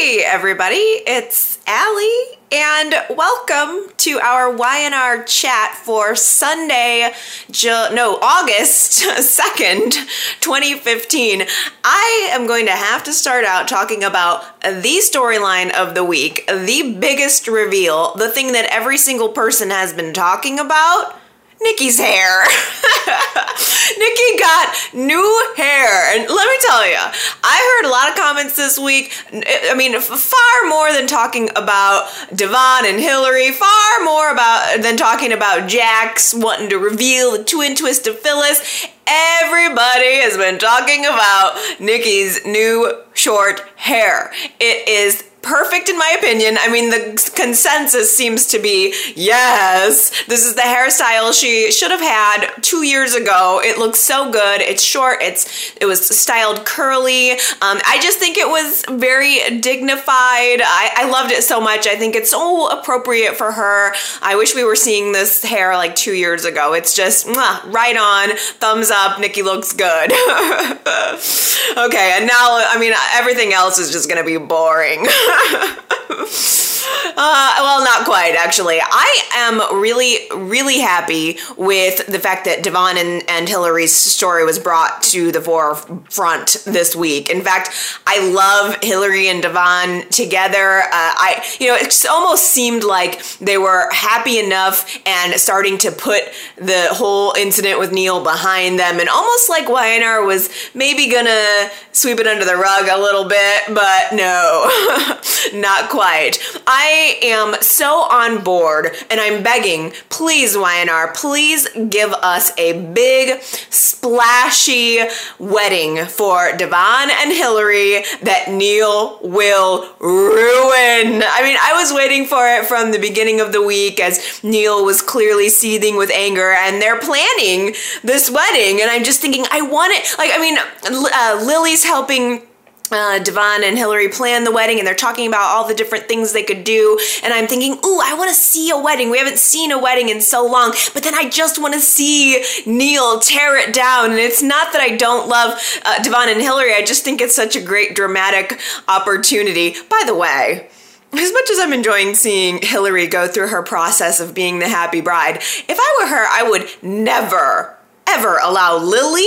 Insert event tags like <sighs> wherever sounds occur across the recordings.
Hey, everybody, it's Allie, and welcome to our Y&R chat for Sunday, Ju- no, August <laughs> 2nd, 2015. I am going to have to start out talking about the storyline of the week, the biggest reveal, the thing that every single person has been talking about. Nikki's hair. <laughs> Nikki got new hair. And let me tell you, I heard a lot of comments this week. Eh, I mean, far more than talking about Devon and Hillary, far more about than talking about Jack's wanting to reveal the twin twist of Phyllis. Everybody has been talking about Nikki's new short hair. It is perfect in my opinion. I mean, the consensus seems to be yes, this is the hairstyle she should have had two years ago. It looks so good. It's short. It's it was styled curly. Um, I just think it was very dignified. I, I loved it so much. I think it's so appropriate for her. I wish we were seeing this hair like two years ago. It's just mwah, right on. Thumbs up. Nikki looks good. <laughs> okay, and now I mean everything else is just gonna be boring. <laughs> Uh, well, not quite, actually. I am really, really happy with the fact that Devon and, and Hillary's story was brought to the forefront this week. In fact, I love Hillary and Devon together. Uh, I, you know, it almost seemed like they were happy enough and starting to put the whole incident with Neil behind them, and almost like Y&R was maybe gonna sweep it under the rug a little bit, but no, <laughs> <laughs> not quite. I am so on board and I'm begging, please, Y&R, please give us a big, splashy wedding for Devon and Hillary that Neil will ruin. I mean, I was waiting for it from the beginning of the week as Neil was clearly seething with anger and they're planning this wedding. And I'm just thinking, I want it. Like, I mean, uh, Lily's helping uh, Devon and Hillary plan the wedding and they're talking about all the different things they could do. And I'm thinking, ooh, I want to see a wedding. We haven't seen a wedding in so long. But then I just want to see Neil tear it down. And it's not that I don't love uh, Devon and Hillary, I just think it's such a great dramatic opportunity. By the way, as much as I'm enjoying seeing Hillary go through her process of being the happy bride, if I were her, I would never, ever allow Lily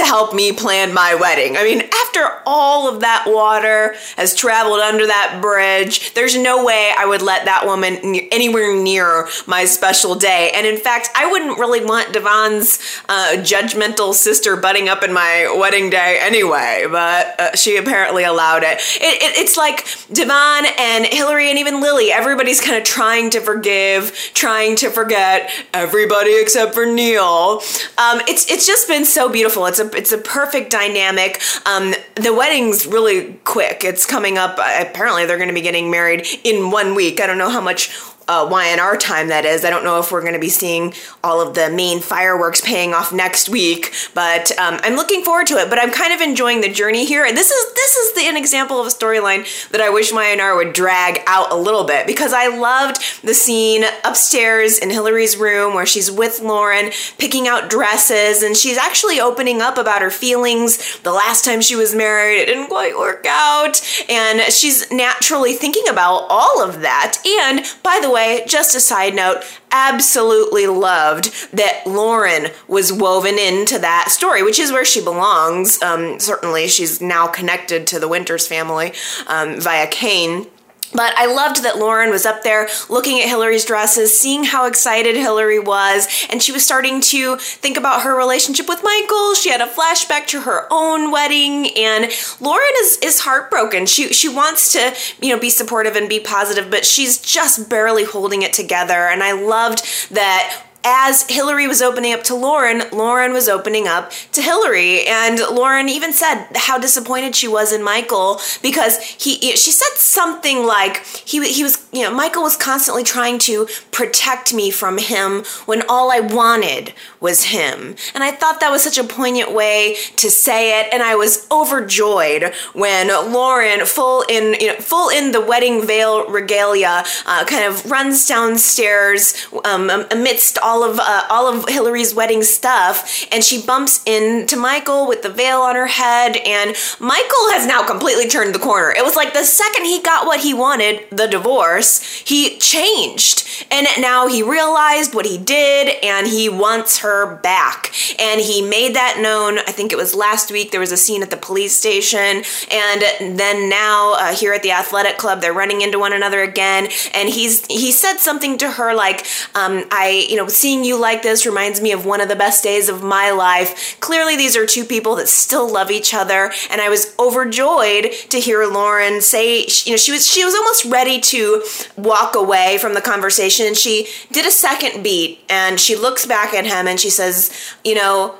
to help me plan my wedding. I mean, after all of that water has traveled under that bridge, there's no way I would let that woman anywhere near my special day. And in fact, I wouldn't really want Devon's uh, judgmental sister butting up in my wedding day anyway, but uh, she apparently allowed it. It, it. It's like Devon and Hillary and even Lily, everybody's kind of trying to forgive, trying to forget everybody except for Neil. Um, it's, it's just been so beautiful. It's a it's a perfect dynamic. Um, the wedding's really quick. It's coming up. Apparently, they're going to be getting married in one week. I don't know how much uh, Y&R time that is. I don't know if we're going to be seeing all of the main fireworks paying off next week, but um, I'm looking forward to it. But I'm kind of enjoying the journey here, and this is this is the, an example of a storyline that I wish Y&R would drag out a little bit because I loved the scene upstairs in Hillary's room where she's with Lauren picking out dresses, and she's actually opening up about her feelings. The last time she was married, it didn't quite work out, and she's naturally thinking about all of that. And by the way way, just a side note, absolutely loved that Lauren was woven into that story, which is where she belongs. Um, certainly, she's now connected to the Winters family um, via Cane. But I loved that Lauren was up there looking at Hillary's dresses, seeing how excited Hillary was, and she was starting to think about her relationship with Michael. She had a flashback to her own wedding, and Lauren is is heartbroken. She she wants to, you know, be supportive and be positive, but she's just barely holding it together. And I loved that as Hillary was opening up to Lauren, Lauren was opening up to Hillary, and Lauren even said how disappointed she was in Michael because he. She said something like he he was you know Michael was constantly trying to protect me from him when all I wanted was him, and I thought that was such a poignant way to say it, and I was overjoyed when Lauren, full in you know, full in the wedding veil regalia, uh, kind of runs downstairs um, amidst all of uh, all of Hilary's wedding stuff, and she bumps into Michael with the veil on her head, and Michael has now completely turned the corner. It was like the second he got what he wanted, the divorce, he changed, and now he realized what he did, and he wants her back, and he made that known. I think it was last week. There was a scene at the police station, and then now uh, here at the athletic club, they're running into one another again, and he's he said something to her like, um, "I, you know, seeing you like this reminds me of one of the best days of my life." Clearly, these are two people that still love each other, and I was overjoyed to hear Lauren say, you know, she was she was almost ready to walk away from the conversation, she did a second beat, and she looks back at him and she says, "You know."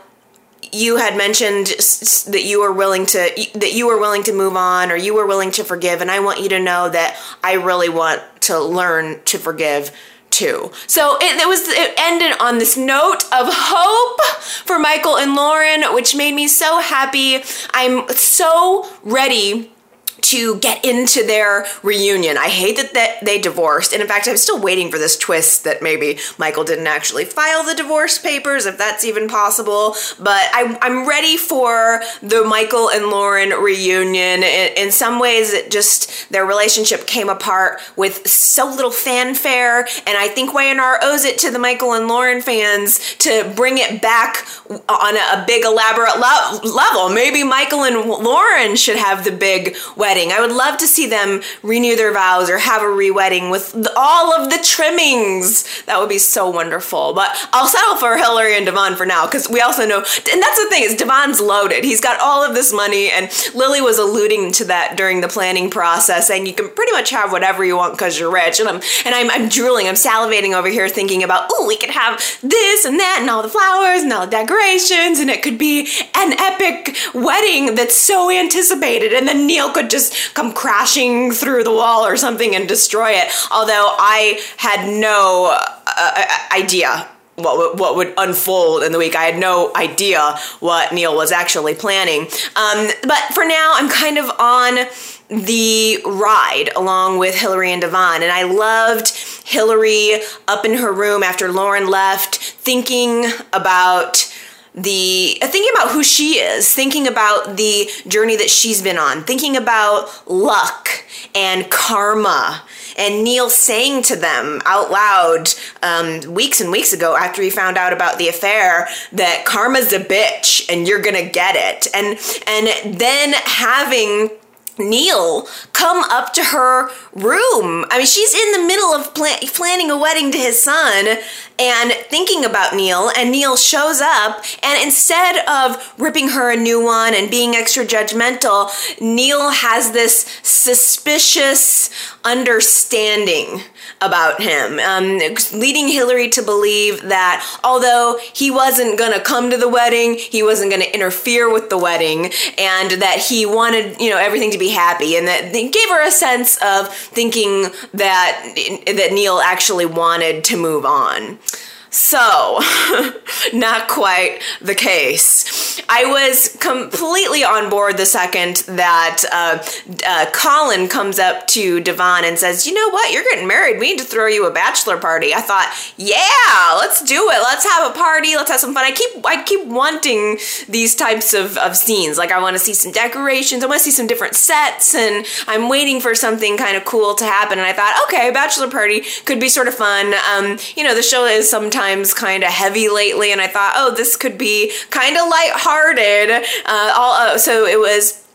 you had mentioned that you were willing to that you were willing to move on or you were willing to forgive and I want you to know that I really want to learn to forgive too. So it, it was it ended on this note of hope for Michael and Lauren which made me so happy. I'm so ready to get into their reunion. I hate that, they divorced. And in fact, I'm still waiting for this twist that maybe Michael didn't actually file the divorce papers, if that's even possible. But I, am ready for the Michael and Lauren reunion. In, in some ways, it just, their relationship came apart with so little fanfare. And I think Y&R owes it to the Michael and Lauren fans to bring it back on a, a big, elaborate lo- level. Maybe Michael and Lauren should have the big wedding I would love to see them renew their vows or have a re-wedding with all of the trimmings. That would be so wonderful. But I'll settle for Hillary and Devon for now because we also know, and that's the thing is Devon's loaded. He's got all of this money, and Lily was alluding to that during the planning process, saying you can pretty much have whatever you want because you're rich. And I'm and I'm, I'm drooling, I'm salivating over here, thinking about oh, we could have this and that and all the flowers and all the decorations, and it could be an epic wedding that's so anticipated, and then Neil could just just come crashing through the wall or something and destroy it. Although I had no uh, uh, idea what would, what would unfold in the week. I had no idea what Neil was actually planning. Um, but for now, I'm kind of on the ride along with Hillary and Devon. And I loved Hillary up in her room after Lauren left, thinking about the uh, thinking about who she is, thinking about the journey that she's been on, thinking about luck and karma. And Neil saying to them out loud um, weeks and weeks ago after he found out about the affair that karma's a bitch and you're gonna get it. And and then having Neil come up to her room. I mean, she's in the middle of plan- planning a wedding to his son and thinking about Neil, and Neil shows up, and instead of ripping her a new one and being extra judgmental, Neil has this suspicious understanding about him, um, leading Hillary to believe that although he wasn't going to come to the wedding, he wasn't going to interfere with the wedding, and that he wanted, you know, everything to be happy, and that gave her a sense of thinking that that Neil actually wanted to move on. So, <laughs> not quite the case. I was completely on board the second that uh, uh, Colin comes up to Devon and says, You know what? You're getting married. We need to throw you a bachelor party. I thought, Yeah, let's do it. Let's have a party. Let's have some fun. I keep I keep wanting these types of, of scenes. Like, I want to see some decorations. I want to see some different sets. And I'm waiting for something kind of cool to happen. And I thought, okay, bachelor party could be sort of fun. Um, you know, the show is sometimes sometimes kind of heavy lately, and I thought, oh, this could be kind of lighthearted. Uh, all, uh, so it was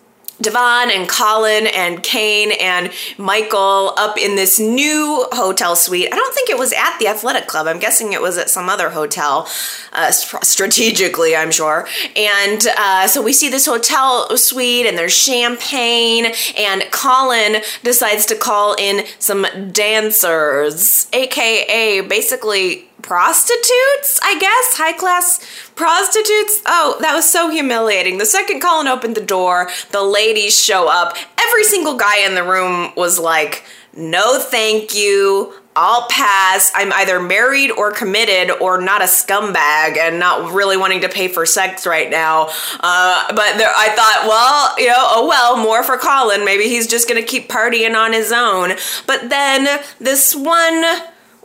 Devon and Colin and Cane and Michael up in this new hotel suite. I don't think it was at the athletic club. I'm guessing it was at some other hotel, uh, strategically, I'm sure. And uh, so we see this hotel suite and there's champagne, and Colin decides to call in some dancers, aka basically prostitutes, I guess, high class prostitutes. Oh, that was so humiliating. The second Colin opened the door, the ladies show up. Every single guy in the room was like, no, thank you. I'll pass. I'm either married or committed or not a scumbag and not really wanting to pay for sex right now. Uh, but there, I thought, well, you know, oh well, more for Colin. Maybe he's just going to keep partying on his own. But then this one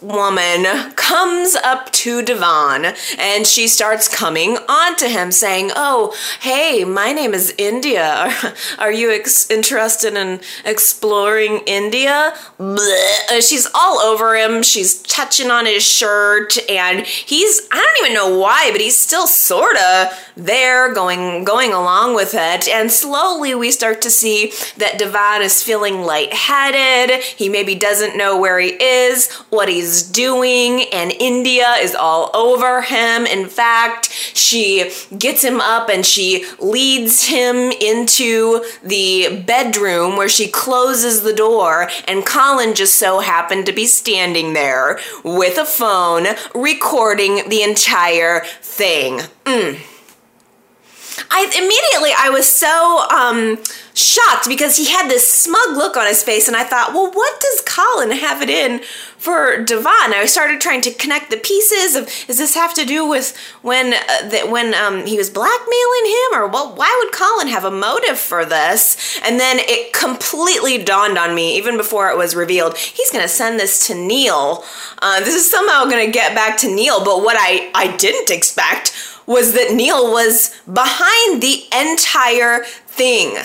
woman comes up to Devon and she starts coming on to him saying, Oh, hey, my name is India. Are, <laughs> are you ex- interested in exploring India? Blech. Uh, she's all over him. She's touching on his shirt and he's, I don't even know why, but he's still sort of there going, going along with it. And slowly we start to see that Devon is feeling lightheaded. He maybe doesn't know where he is, what he's doing, and India is all over him. In fact, she gets him up and she leads him into the bedroom where she closes the door, and Colin just so happened to be standing there with a phone recording the entire thing. Mm. I immediately I was so um shocked because he had this smug look on his face and I thought, "Well, what does Colin have it in for Devon?" I started trying to connect the pieces of does this have to do with when uh, that when um he was blackmailing him or well, why would Colin have a motive for this? And then it completely dawned on me even before it was revealed. He's going to send this to Neil. Uh, this is somehow going to get back to Neil, but what I I didn't expect was that Neil was behind the entire thing.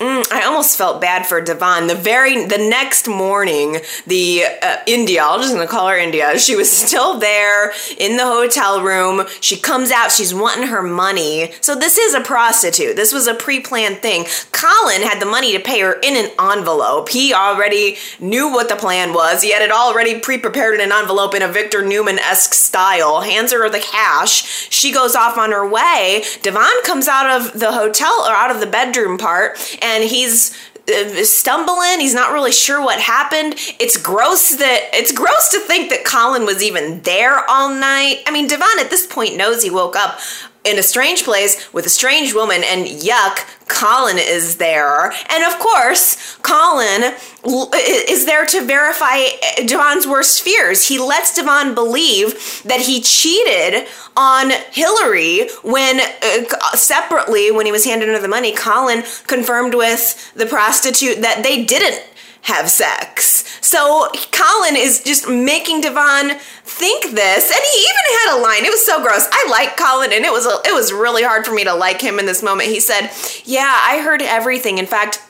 Mm, I almost felt bad for Devon. The very the next morning, the uh, India, I'm just gonna call her India. <laughs> She was still there in the hotel room. She comes out. She's wanting her money. So this is a prostitute. This was a pre-planned thing. Colin had the money to pay her in an envelope. He already knew what the plan was. He had it already pre-prepared in an envelope in a Victor Newman-esque style. Hands her the cash. She goes off on her way. Devon comes out of the hotel or out of the bedroom part and and he's uh, stumbling. He's not really sure what happened. It's gross that it's gross to think that colin was even there all night. I mean devon at this point knows he woke up in a strange place with a strange woman and yuck colin is there. And of course colin is there to verify devon's worst fears. He lets devon believe that he cheated on hillary when uh, separately when he was handing her the money. Colin confirmed with the prostitute that they didn't have sex. So Colin is just making Devon think this, and he even had a line. It was so gross. I like Colin, and it was a, it was really hard for me to like him in this moment. He said, "Yeah, I heard everything. In fact."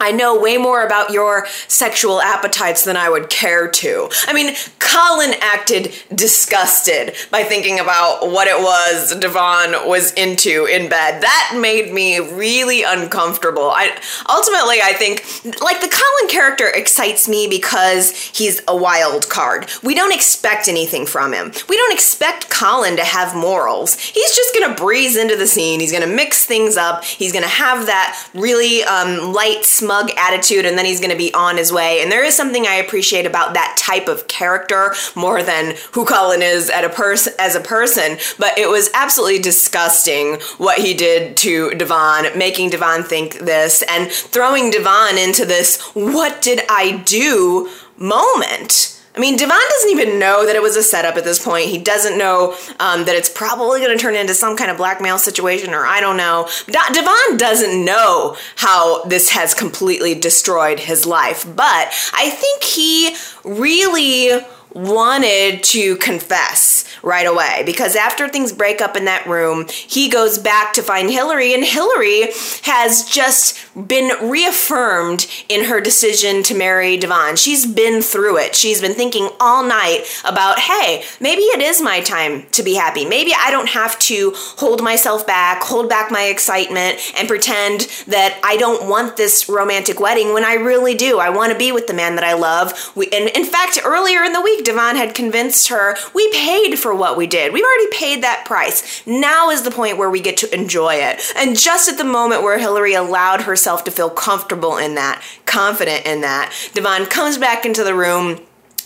I know way more about your sexual appetites than I would care to. I mean, Colin acted disgusted by thinking about what it was Devon was into in bed. That made me really uncomfortable. I ultimately I think like the Colin character excites me because he's a wild card. We don't expect anything from him. We don't expect Colin to have morals. He's just gonna breeze into the scene. He's gonna mix things up. He's gonna have that really um, light smug attitude and then he's going to be on his way. And there is something I appreciate about that type of character more than who Colin is at a as a person, but it was absolutely disgusting what he did to Devon, making Devon think this and throwing Devon into this what did I do moment I mean, Devon doesn't even know that it was a setup at this point. He doesn't know um, that it's probably going to turn into some kind of blackmail situation, or I don't know. Da- Devon doesn't know how this has completely destroyed his life, but I think he really wanted to confess right away because after things break up in that room, he goes back to find Hillary, and Hillary has just been reaffirmed in her decision to marry Devon. She's been through it. She's been thinking all night about, hey, maybe it is my time to be happy. Maybe I don't have to hold myself back, hold back my excitement, and pretend that I don't want this romantic wedding when I really do. I want to be with the man that I love. We, and in fact, earlier in the week, Devon had convinced her, we paid for what we did. We've already paid that price. Now is the point where we get to enjoy it. And just at the moment where Hillary allowed herself to feel comfortable in that, confident in that, Devon comes back into the room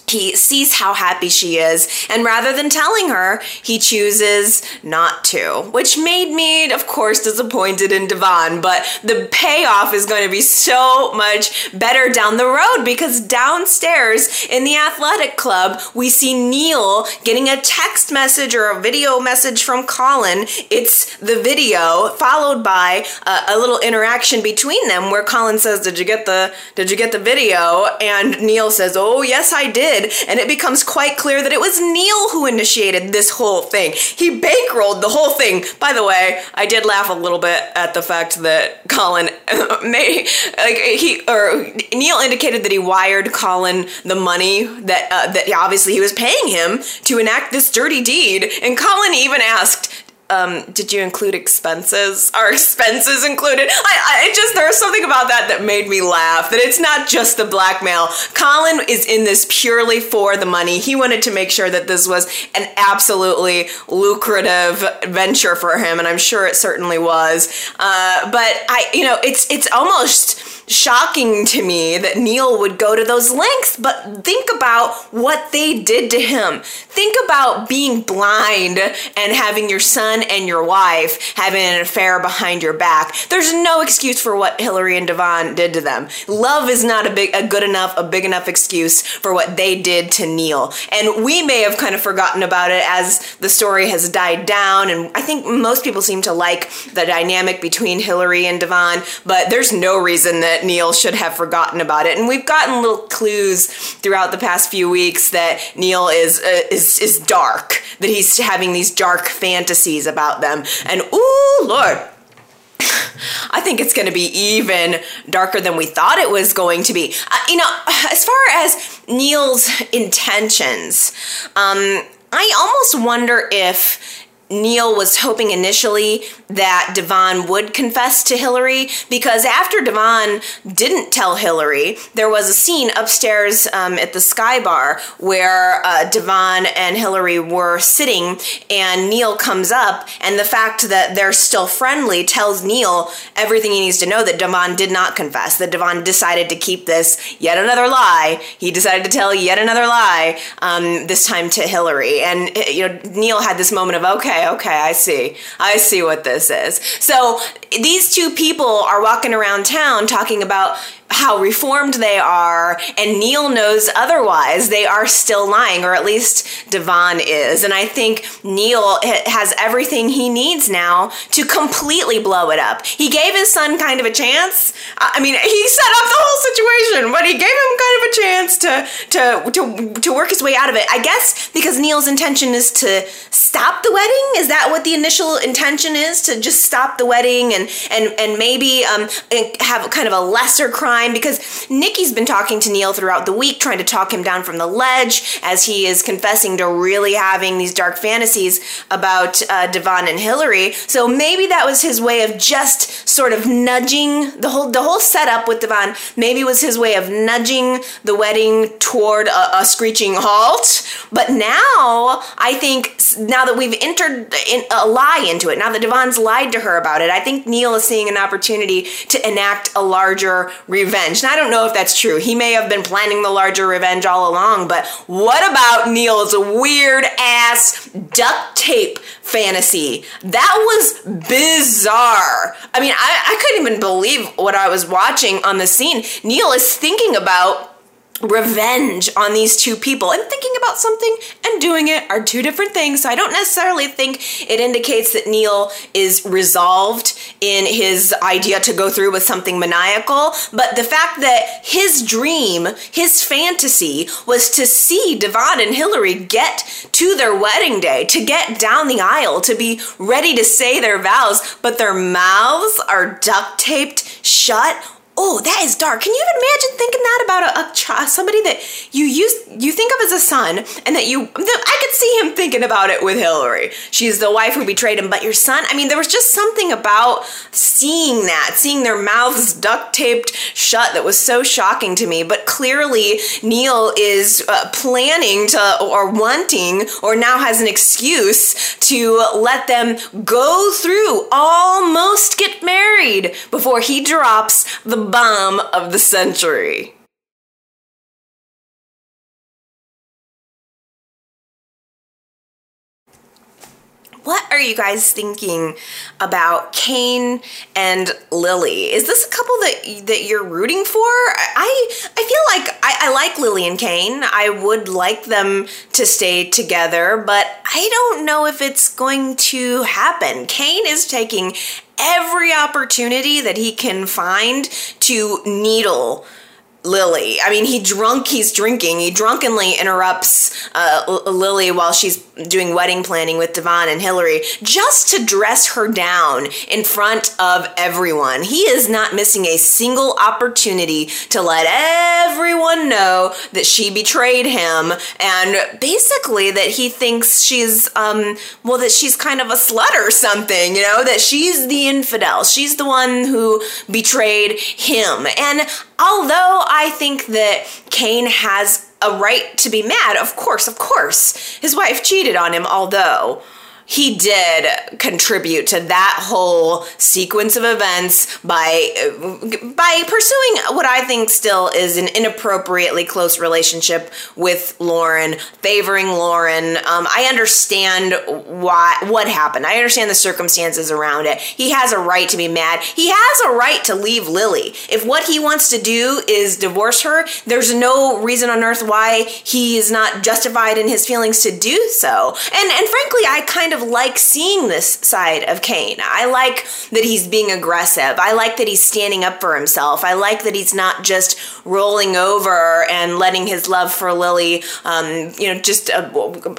he sees how happy she is, and rather than telling her, he chooses not to, which made me, of course, disappointed in Devon. But the payoff is going to be so much better down the road because downstairs in the athletic club, we see Neil getting a text message or a video message from Colin. It's the video followed by a, a little interaction between them where Colin says, "Did you get the Did you get the video?" And Neil says, "Oh yes, I did." Did, and it becomes quite clear that it was Neil who initiated this whole thing. He bankrolled the whole thing. By the way, I did laugh a little bit at the fact that Colin <laughs> may like he or Neil indicated that he wired Colin the money that uh, that obviously he was paying him to enact this dirty deed, and Colin even asked, um, did you include expenses? Are expenses included? I, I just there's something about that that made me laugh. That it's not just the blackmail. Colin is in this purely for the money. He wanted to make sure that this was an absolutely lucrative venture for him, and I'm sure it certainly was. Uh, but I, you know, it's it's almost shocking to me that Neil would go to those lengths, but think about what they did to him. Think about being blind and having your son and your wife having an affair behind your back. There's no excuse for what Hillary and Devon did to them. Love is not a big a good enough a big enough excuse for what they did to Neil. And we may have kind of forgotten about it as the story has died down and I think most people seem to like the dynamic between Hillary and Devon, but there's no reason that Neil should have forgotten about it. And we've gotten little clues throughout the past few weeks that Neil is uh, is is dark, that he's having these dark fantasies about them. And ooh, Lord, <laughs> I think it's going to be even darker than we thought it was going to be. Uh, you know, <sighs> as far as Neil's intentions, um, I almost wonder if Neil was hoping initially that Devon would confess to Hillary because after Devon didn't tell Hillary, there was a scene upstairs um, at the Sky Bar where uh, Devon and Hillary were sitting, and Neil comes up, and the fact that they're still friendly tells Neil everything he needs to know that Devon did not confess, that Devon decided to keep this yet another lie. He decided to tell yet another lie, um, this time to Hillary. And, you know, Neil had this moment of, okay, okay, I see. I see what this is. So these two people are walking around town talking about how reformed they are, and Neil knows otherwise. They are still lying, or at least Devon is. And I think Neil has everything he needs now to completely blow it up. He gave his son kind of a chance. I mean, he set up the whole situation, but he gave him kind of a chance to to to to work his way out of it. I guess because Neil's intention is to stop the wedding. Is that what the initial intention is? To just stop the wedding and and and maybe um have kind of a lesser crime time because Nikki's been talking to Neil throughout the week, trying to talk him down from the ledge as he is confessing to really having these dark fantasies about uh, Devon and Hillary. So maybe that was his way of just sort of nudging the whole the whole setup with Devon. Maybe was his way of nudging the wedding toward a, a screeching halt. But now I think now that we've entered in, a lie into it, now that Devon's lied to her about it, I think Neil is seeing an opportunity to enact a larger revenge revenge. And I don't know if that's true. He may have been planning the larger revenge all along, but what about Neil's weird ass duct tape fantasy? That was bizarre. I mean, I, I couldn't even believe what I was watching on the scene. Neil is thinking about revenge on these two people. And thinking about something and doing it are two different things so i don't necessarily think it indicates that neil is resolved in his idea to go through with something maniacal but the fact that his dream his fantasy was to see devon and hillary get to their wedding day to get down the aisle to be ready to say their vows but their mouths are duct taped shut oh, that is dark. Can you even imagine thinking that about a, a child, somebody that you use, you think of as a son, and that you, I could see him thinking about it with Hillary. She's the wife who betrayed him, but your son. I mean, there was just something about seeing that, seeing their mouths duct taped shut, that was so shocking to me. But clearly, Neil is uh, planning to, or wanting, or now has an excuse to let them go through, almost get married before he drops the bomb of the century. What are you guys thinking about Cane and Lily? Is this a couple that that you're rooting for? I I feel like I, I like Lily and Cane. I would like them to stay together, but I don't know if it's going to happen. Cane is taking every opportunity that he can find to needle Lily. I mean, he drunk, he's drinking. He drunkenly interrupts uh, Lily while she's doing wedding planning with Devon and Hillary just to dress her down in front of everyone. He is not missing a single opportunity to let everyone know that she betrayed him and basically that he thinks she's, um, well, that she's kind of a slut or something, you know, that she's the infidel. She's the one who betrayed him. And although I think that Cane has a right to be mad, of course, of course, his wife cheated on him, although he did contribute to that whole sequence of events by by pursuing what I think still is an inappropriately close relationship with Lauren, favoring Lauren. Um, I understand why what happened. I understand the circumstances around it. He has a right to be mad. He has a right to leave Lily. If what he wants to do is divorce her, there's no reason on earth why he is not justified in his feelings to do so. And and frankly, I kind of like seeing this side of Cane. I like that he's being aggressive. I like that he's standing up for himself. I like that he's not just rolling over and letting his love for Lily, um, you know, just uh,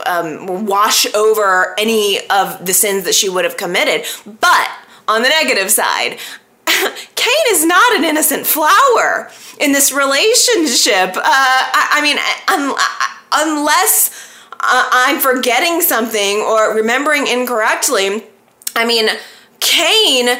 um, wash over any of the sins that she would have committed. But on the negative side, <laughs> Cane is not an innocent flower in this relationship. Uh, I, I, mean, unless I'm forgetting something or remembering incorrectly. I mean, Cane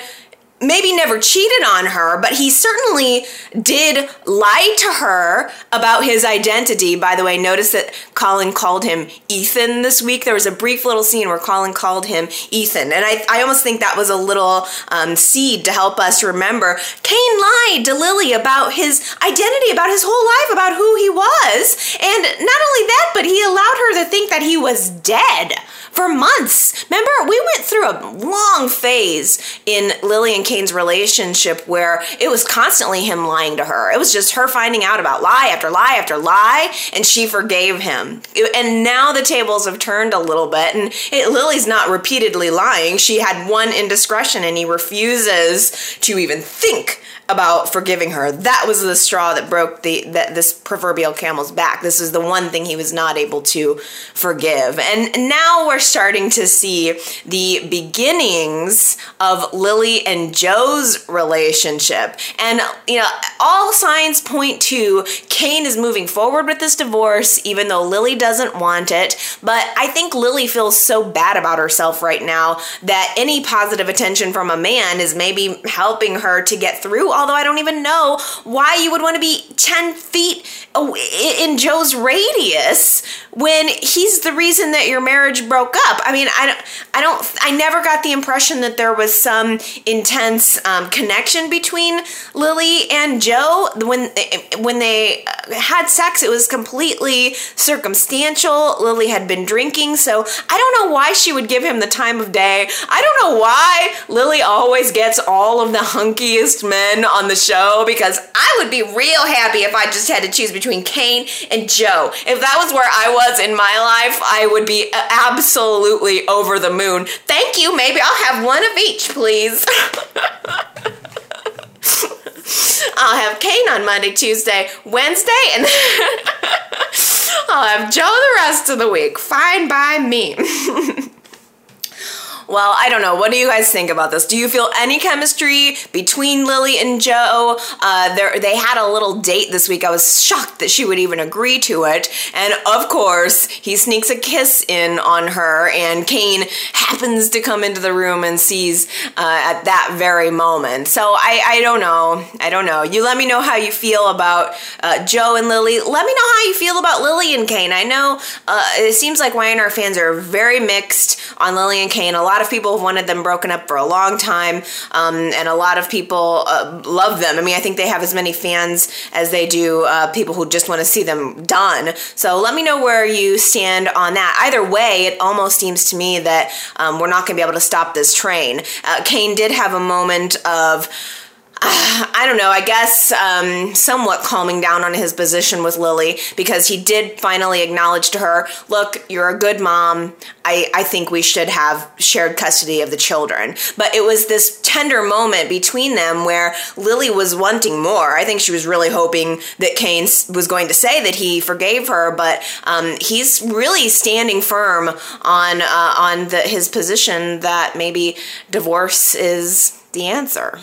maybe never cheated on her, but he certainly did lie to her about his identity. By the way, notice that Colin called him Ethan this week. There was a brief little scene where Colin called him Ethan. And I, I almost think that was a little um, seed to help us remember. Cane lied to Lily about his identity, about his whole life, about who he was. And not only that, but he allowed her to think that he was dead for months. Remember, we went through a long phase in Lily and Cane's relationship where it was constantly him lying to her. It was just her finding out about lie after lie after lie, and she forgave him. And now the tables have turned a little bit, and it, Lily's not repeatedly lying. She had one indiscretion, and he refuses to even think about forgiving her. That was the straw that broke the that this proverbial camel's back. This is the one thing he was not able to forgive. And now we're starting to see the beginnings of Lily and Joe's relationship. And you know, all signs point to Cane is moving forward with this divorce even though Lily doesn't want it. But I think Lily feels so bad about herself right now that any positive attention from a man is maybe helping her to get through although I don't even know why you would want to be 10 feet in Joe's radius when he's the reason that your marriage broke up. I mean, I don't, I don't, I never got the impression that there was some intense um, connection between Lily and Joe. When when they had sex, it was completely circumstantial. Lily had been drinking, so I don't know why she would give him the time of day. I don't know why Lily always gets all of the hunkiest men on the show because I would be real happy if I just had to choose between Cane and Joe. If that was where I was in my life, I would be uh, absolutely over the moon. Thank you. Maybe I'll have one of each, please. <laughs> I'll have Cane on Monday, Tuesday, Wednesday, and <laughs> I'll have Joe the rest of the week. Fine by me. <laughs> Well, I don't know. What do you guys think about this? Do you feel any chemistry between Lily and Joe? Uh, they had a little date this week. I was shocked that she would even agree to it. And of course, he sneaks a kiss in on her, and Cane happens to come into the room and sees uh, at that very moment. So I, I don't know. I don't know. You let me know how you feel about uh, Joe and Lily. Let me know how you feel about Lily and Cane. I know uh, it seems like Y&R fans are very mixed on Lily and Cane. A lot of people have wanted them broken up for a long time, um, and a lot of people uh, love them. I mean, I think they have as many fans as they do uh, people who just want to see them done. So let me know where you stand on that. Either way, it almost seems to me that um, we're not going to be able to stop this train. Uh, Kane did have a moment of <sighs> I don't know, I guess um, somewhat calming down on his position with Lily because he did finally acknowledge to her, look, you're a good mom. I, I think we should have shared custody of the children. But it was this tender moment between them where Lily was wanting more. I think she was really hoping that Cane was going to say that he forgave her, but um, he's really standing firm on uh, on the, his position that maybe divorce is the answer.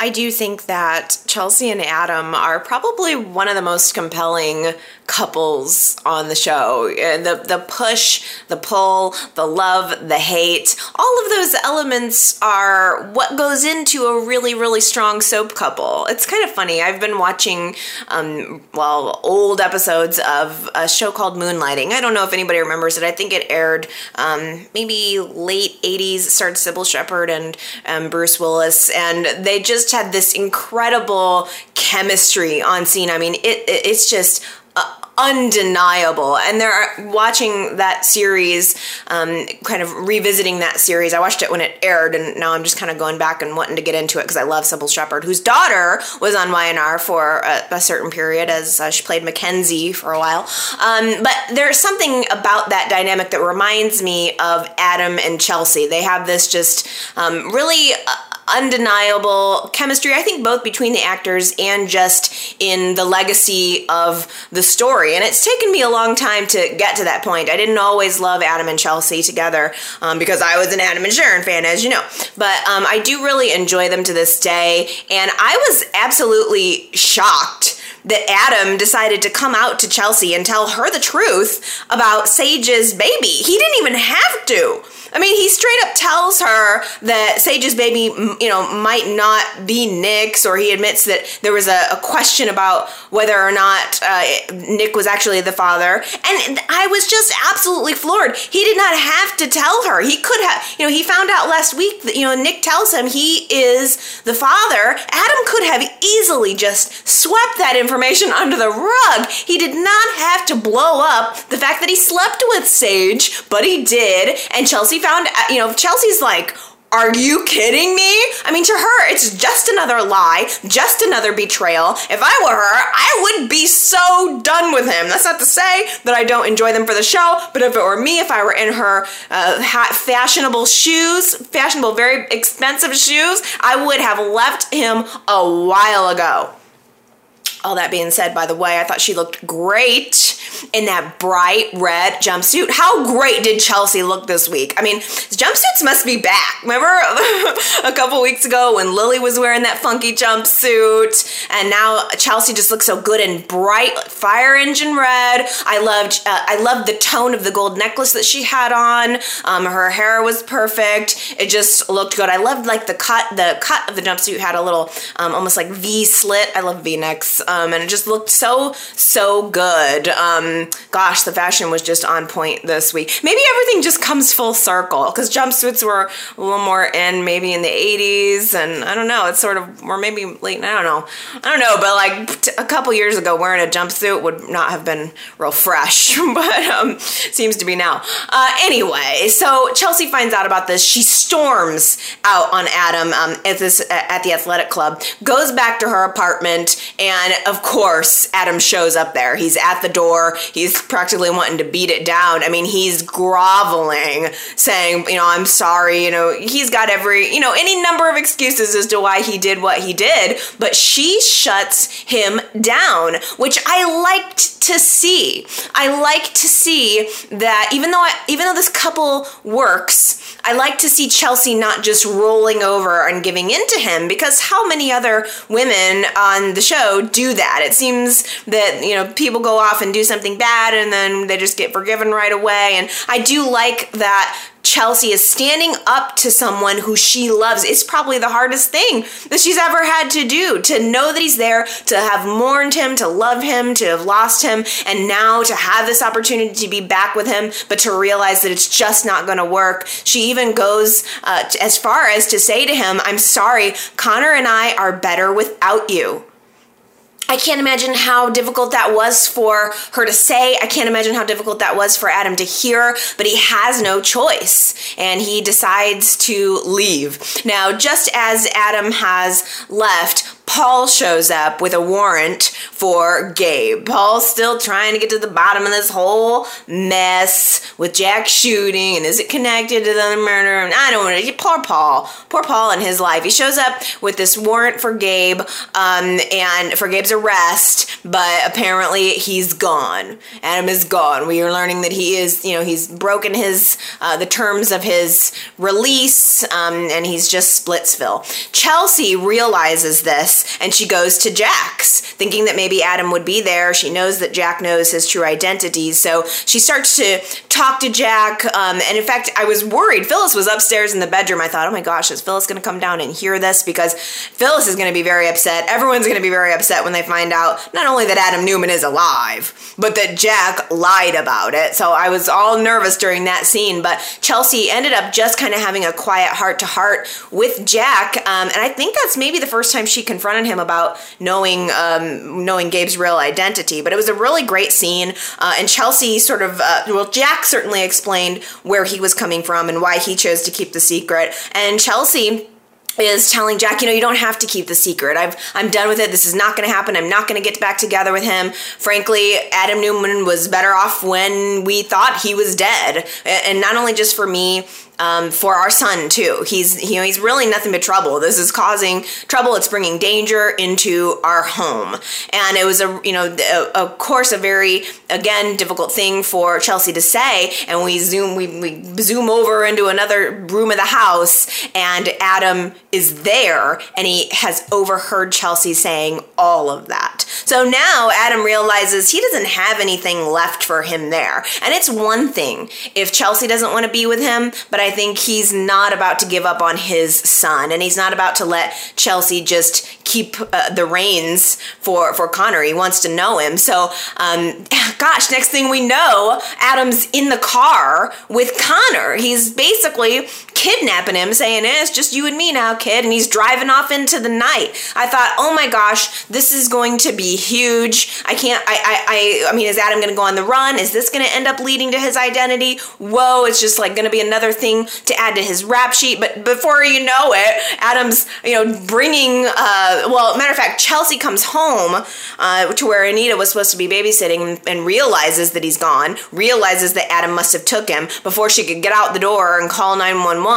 I do think that Chelsea and Adam are probably one of the most compelling couples on the show. The the push, the pull, the love, the hate, all of those elements are what goes into a really really strong soap couple. It's kind of funny. I've been watching um, well old episodes of a show called Moonlighting. I don't know if anybody remembers it. I think it aired um, maybe late 80s. starred Cybill Shepherd and um, Bruce Willis and they just just had this incredible chemistry on scene. I mean, it, it it's just uh, undeniable. And they're watching that series, um, kind of revisiting that series. I watched it when it aired, and now I'm just kind of going back and wanting to get into it because I love Cybill Shepherd, whose daughter was on Y&R for a, a certain period as uh, she played Mackenzie for a while. Um, but there's something about that dynamic that reminds me of Adam and Chelsea. They have this just um, really. Uh, undeniable chemistry, I think, both between the actors and just in the legacy of the story. And it's taken me a long time to get to that point. I didn't always love Adam and Chelsea together um, because I was an Adam and Sharon fan, as you know. But um, I do really enjoy them to this day. And I was absolutely shocked that Adam decided to come out to Chelsea and tell her the truth about Sage's baby. He didn't even have to. I mean, he straight up tells her that Sage's baby, you know, might not be Nick's, or he admits that there was a, a question about whether or not uh, Nick was actually the father. And I was just absolutely floored. He did not have to tell her. He could have, you know, he found out last week that, you know, Nick tells him he is the father. Adam could have easily just swept that information under the rug. He did not have to blow up the fact that he slept with Sage, but he did. And Chelsea found, uh, you know, Chelsea's like, are you kidding me? I mean, to her, it's just another lie, just another betrayal. If I were her, I would be so done with him. That's not to say that I don't enjoy them for the show, but if it were me, if I were in her uh, fashionable shoes, fashionable, very expensive shoes, I would have left him a while ago. All that being said, by the way, I thought she looked great in that bright red jumpsuit. How great did Chelsea look this week? I mean, jumpsuits must be back. Remember <laughs> a couple weeks ago when Lily was wearing that funky jumpsuit, and now Chelsea just looks so good in bright fire engine red. I loved, uh, I loved the tone of the gold necklace that she had on. Um, her hair was perfect. It just looked good. I loved like the cut. The cut of the jumpsuit had a little, um, almost like V slit. I love V necks um, and it just looked so so good. Um, gosh, the fashion was just on point this week. Maybe everything just comes full circle because jumpsuits were a little more in maybe in the 80s, and I don't know. It's sort of or maybe late. I don't know. I don't know, but like a couple years ago, wearing a jumpsuit would not have been real fresh, <laughs> but um, seems to be now. Uh, anyway, so Chelsea finds out about this. She storms out on Adam um, at this at the athletic club, goes back to her apartment, and of course, Adam shows up there. He's at the door. He's practically wanting to beat it down. I mean, he's groveling, saying, you know, I'm sorry. You know, he's got every, you know, any number of excuses as to why he did what he did. But she shuts him down, which I liked to see. I like to see that even though I, even though this couple works, I like to see Chelsea not just rolling over and giving in to him because how many other women on the show do that? It seems that, you know, people go off and do something bad and then they just get forgiven right away. And I do like that Chelsea is standing up to someone who she loves. It's probably the hardest thing that she's ever had to do to know that he's there, to have mourned him, to love him, to have lost him, and now to have this opportunity to be back with him, but to realize that it's just not going to work. She even goes uh, as far as to say to him, I'm sorry, Connor and I are better without you. I can't imagine how difficult that was for her to say. I can't imagine how difficult that was for Adam to hear, but he has no choice and he decides to leave. Now, just as Adam has left, Paul shows up with a warrant for Gabe. Paul's still trying to get to the bottom of this whole mess with Jack shooting and is it connected to the murder? And I don't know. Poor Paul. Poor Paul in his life. He shows up with this warrant for Gabe um, and for Gabe's arrest, but apparently he's gone. Adam is gone. We are learning that he is, you know, he's broken his uh, the terms of his release um, and he's just Splitsville. Chelsea realizes this and she goes to Jack's, thinking that maybe Adam would be there. She knows that Jack knows his true identity, so she starts to talk to Jack. Um, and in fact, I was worried. Phyllis was upstairs in the bedroom. I thought, oh my gosh, is Phyllis going to come down and hear this? Because Phyllis is going to be very upset. Everyone's going to be very upset when they find out not only that Adam Newman is alive, but that Jack lied about it. So I was all nervous during that scene. But Chelsea ended up just kind of having a quiet heart to heart with Jack. Um, and I think that's maybe the first time she confronted confronted him about knowing um, knowing Gabe's real identity. But it was a really great scene, uh, and Chelsea sort of uh, well, Jack certainly explained where he was coming from and why he chose to keep the secret, and Chelsea is telling Jack, you know, you don't have to keep the secret. I've I'm done with it. This is not going to happen. I'm not going to get back together with him. Frankly, Adam Newman was better off when we thought he was dead. And not only just for me, um, for our son too. He's he's really nothing but trouble. This is causing trouble. It's bringing danger into our home, and it was a you know a, of course a very again difficult thing for Chelsea to say. And we zoom we, we zoom over into another room of the house, and Adam is there, and he has overheard Chelsea saying all of that. So now Adam realizes he doesn't have anything left for him there, and it's one thing if Chelsea doesn't want to be with him, but I I think he's not about to give up on his son, and he's not about to let Chelsea just keep uh, the reins for for Connor. He wants to know him. So, um, <laughs> gosh, next thing we know, Adam's in the car with Connor. He's basically kidnapping him, saying, eh, "It's just you and me now, kid," and he's driving off into the night. I thought, oh my gosh, this is going to be huge. I can't. I. I. I, I mean, is Adam going to go on the run? Is this going to end up leading to his identity? Whoa! It's just like going to be another thing to add to his rap sheet. But before you know it, Adam's, you know, bringing, uh, well, matter of fact, Chelsea comes home uh, to where Anita was supposed to be babysitting and realizes that he's gone, realizes that Adam must have took him. Before she could get out the door and call 911,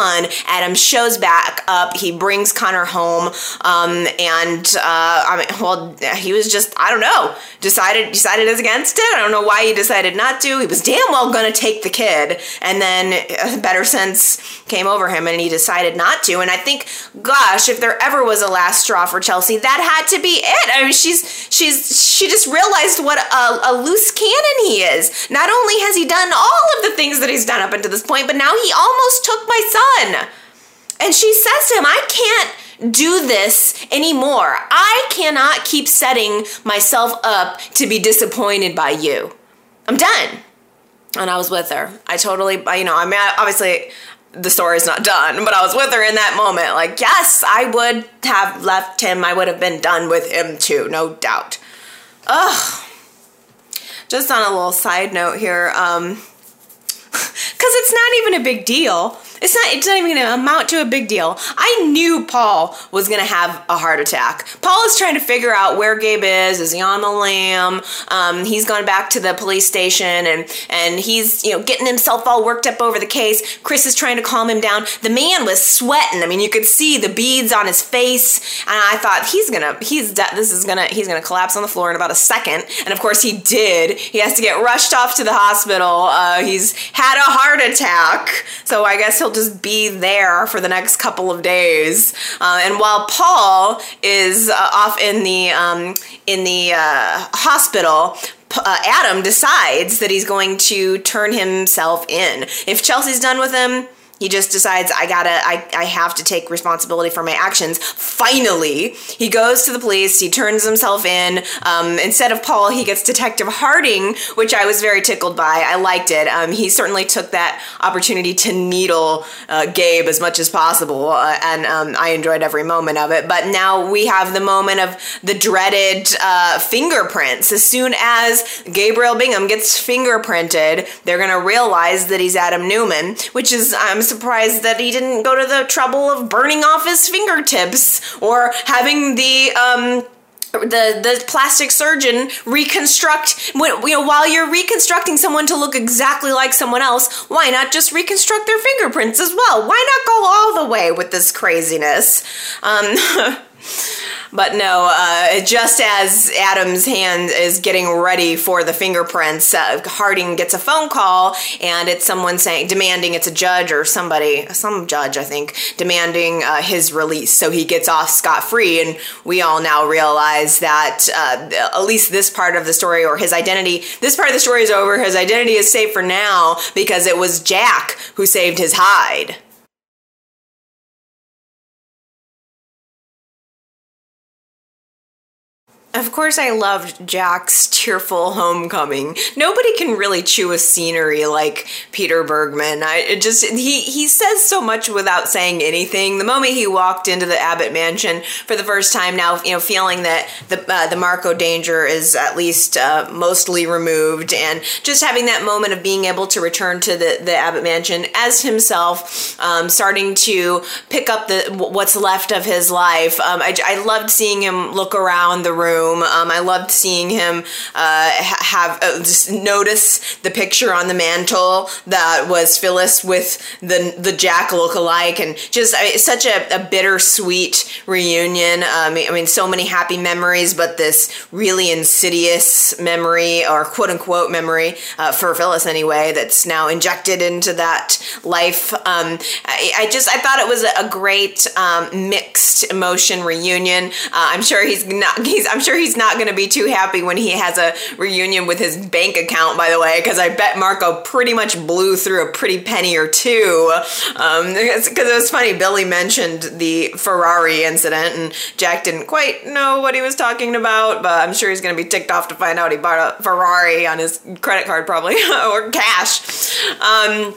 Adam shows back up. He brings Connor home. Um, and, uh, I mean, well, he was just, I don't know, decided, decided against it. I don't know why he decided not to. He was damn well to take the kid. And then, uh, better sense sense came over him and he decided not to. And I think, gosh, if there ever was a last straw for Chelsea, that had to be it. I mean, she's she's she just realized what a, a loose cannon he is. Not only has he done all of the things that he's done up until this point, but now he almost took my son. And she says to him, I can't do this anymore. I cannot keep setting myself up to be disappointed by you. I'm done and I was with her. I totally, you know, I mean, obviously the story's not done, but I was with her in that moment. Like, yes, I would have left him. I would have been done with him too, no doubt. Ugh. Just on a little side note here, um, <laughs> because it's not even a big deal. It's not. It's not even to amount to a big deal. I knew Paul was to have a heart attack. Paul is trying to figure out where Gabe is. Is he on the lam? Um, he's gone back to the police station and and he's you know getting himself all worked up over the case. Chris is trying to calm him down. The man was sweating. I mean, you could see the beads on his face, and I thought he's gonna he's this is gonna he's gonna collapse on the floor in about a second. And of course he did. He has to get rushed off to the hospital. Uh, he's had a heart attack, so I guess he'll he'll just be there for the next couple of days. Uh, and while Paul is uh, off in the um, in the uh, hospital, uh, Adam decides that he's going to turn himself in. If Chelsea's done with him, he just decides I gotta I, I have to take responsibility for my actions. Finally, he goes to the police. He turns himself in. Um, instead of Paul, he gets Detective Harding, which I was very tickled by. I liked it. Um, he certainly took that opportunity to needle uh, Gabe as much as possible, uh, and um, I enjoyed every moment of it. But now we have the moment of the dreaded uh, fingerprints. As soon as Gabriel Bingham gets fingerprinted, they're gonna realize that he's Adam Newman, which is I'm surprised that he didn't go to the trouble of burning off his fingertips or having the um the the plastic surgeon reconstruct when, you know while you're reconstructing someone to look exactly like someone else why not just reconstruct their fingerprints as well? Why not go all the way with this craziness? Um <laughs> But no, uh, just as Adam's hand is getting ready for the fingerprints, uh, Harding gets a phone call and it's someone saying, demanding it's a judge or somebody, some judge, I think, demanding uh, his release. So he gets off scot free. And we all now realize that uh, at least this part of the story or his identity, this part of the story is over. His identity is safe for now because it was Jack who saved his hide. Of course, I loved Jack's tearful homecoming. Nobody can really chew a scenery like Peter Bergman. I just he he says so much without saying anything. The moment he walked into the Abbott mansion for the first time, now you know feeling that the uh, the Marco danger is at least uh, mostly removed, and just having that moment of being able to return to the the Abbott mansion as himself, um, starting to pick up the what's left of his life. Um, I I loved seeing him look around the room room. Um, I loved seeing him uh, have uh, just notice the picture on the mantle that was Phyllis with the the Jack look-alike, and just I such a, a bittersweet reunion. Um, I mean, so many happy memories, but this really insidious memory, or quote unquote memory uh, for Phyllis anyway, that's now injected into that life. Um, I, I, just I thought it was a, great um, mixed emotion reunion. Uh, I'm sure he's not. He's I'm sure sure he's not going to be too happy when he has a reunion with his bank account, by the way, because I bet Marco pretty much blew through a pretty penny or two. Um, because it was funny, Billy mentioned the Ferrari incident, and Jack didn't quite know what he was talking about, but I'm sure he's going to be ticked off to find out he bought a Ferrari on his credit card, probably, <laughs> or cash. Um,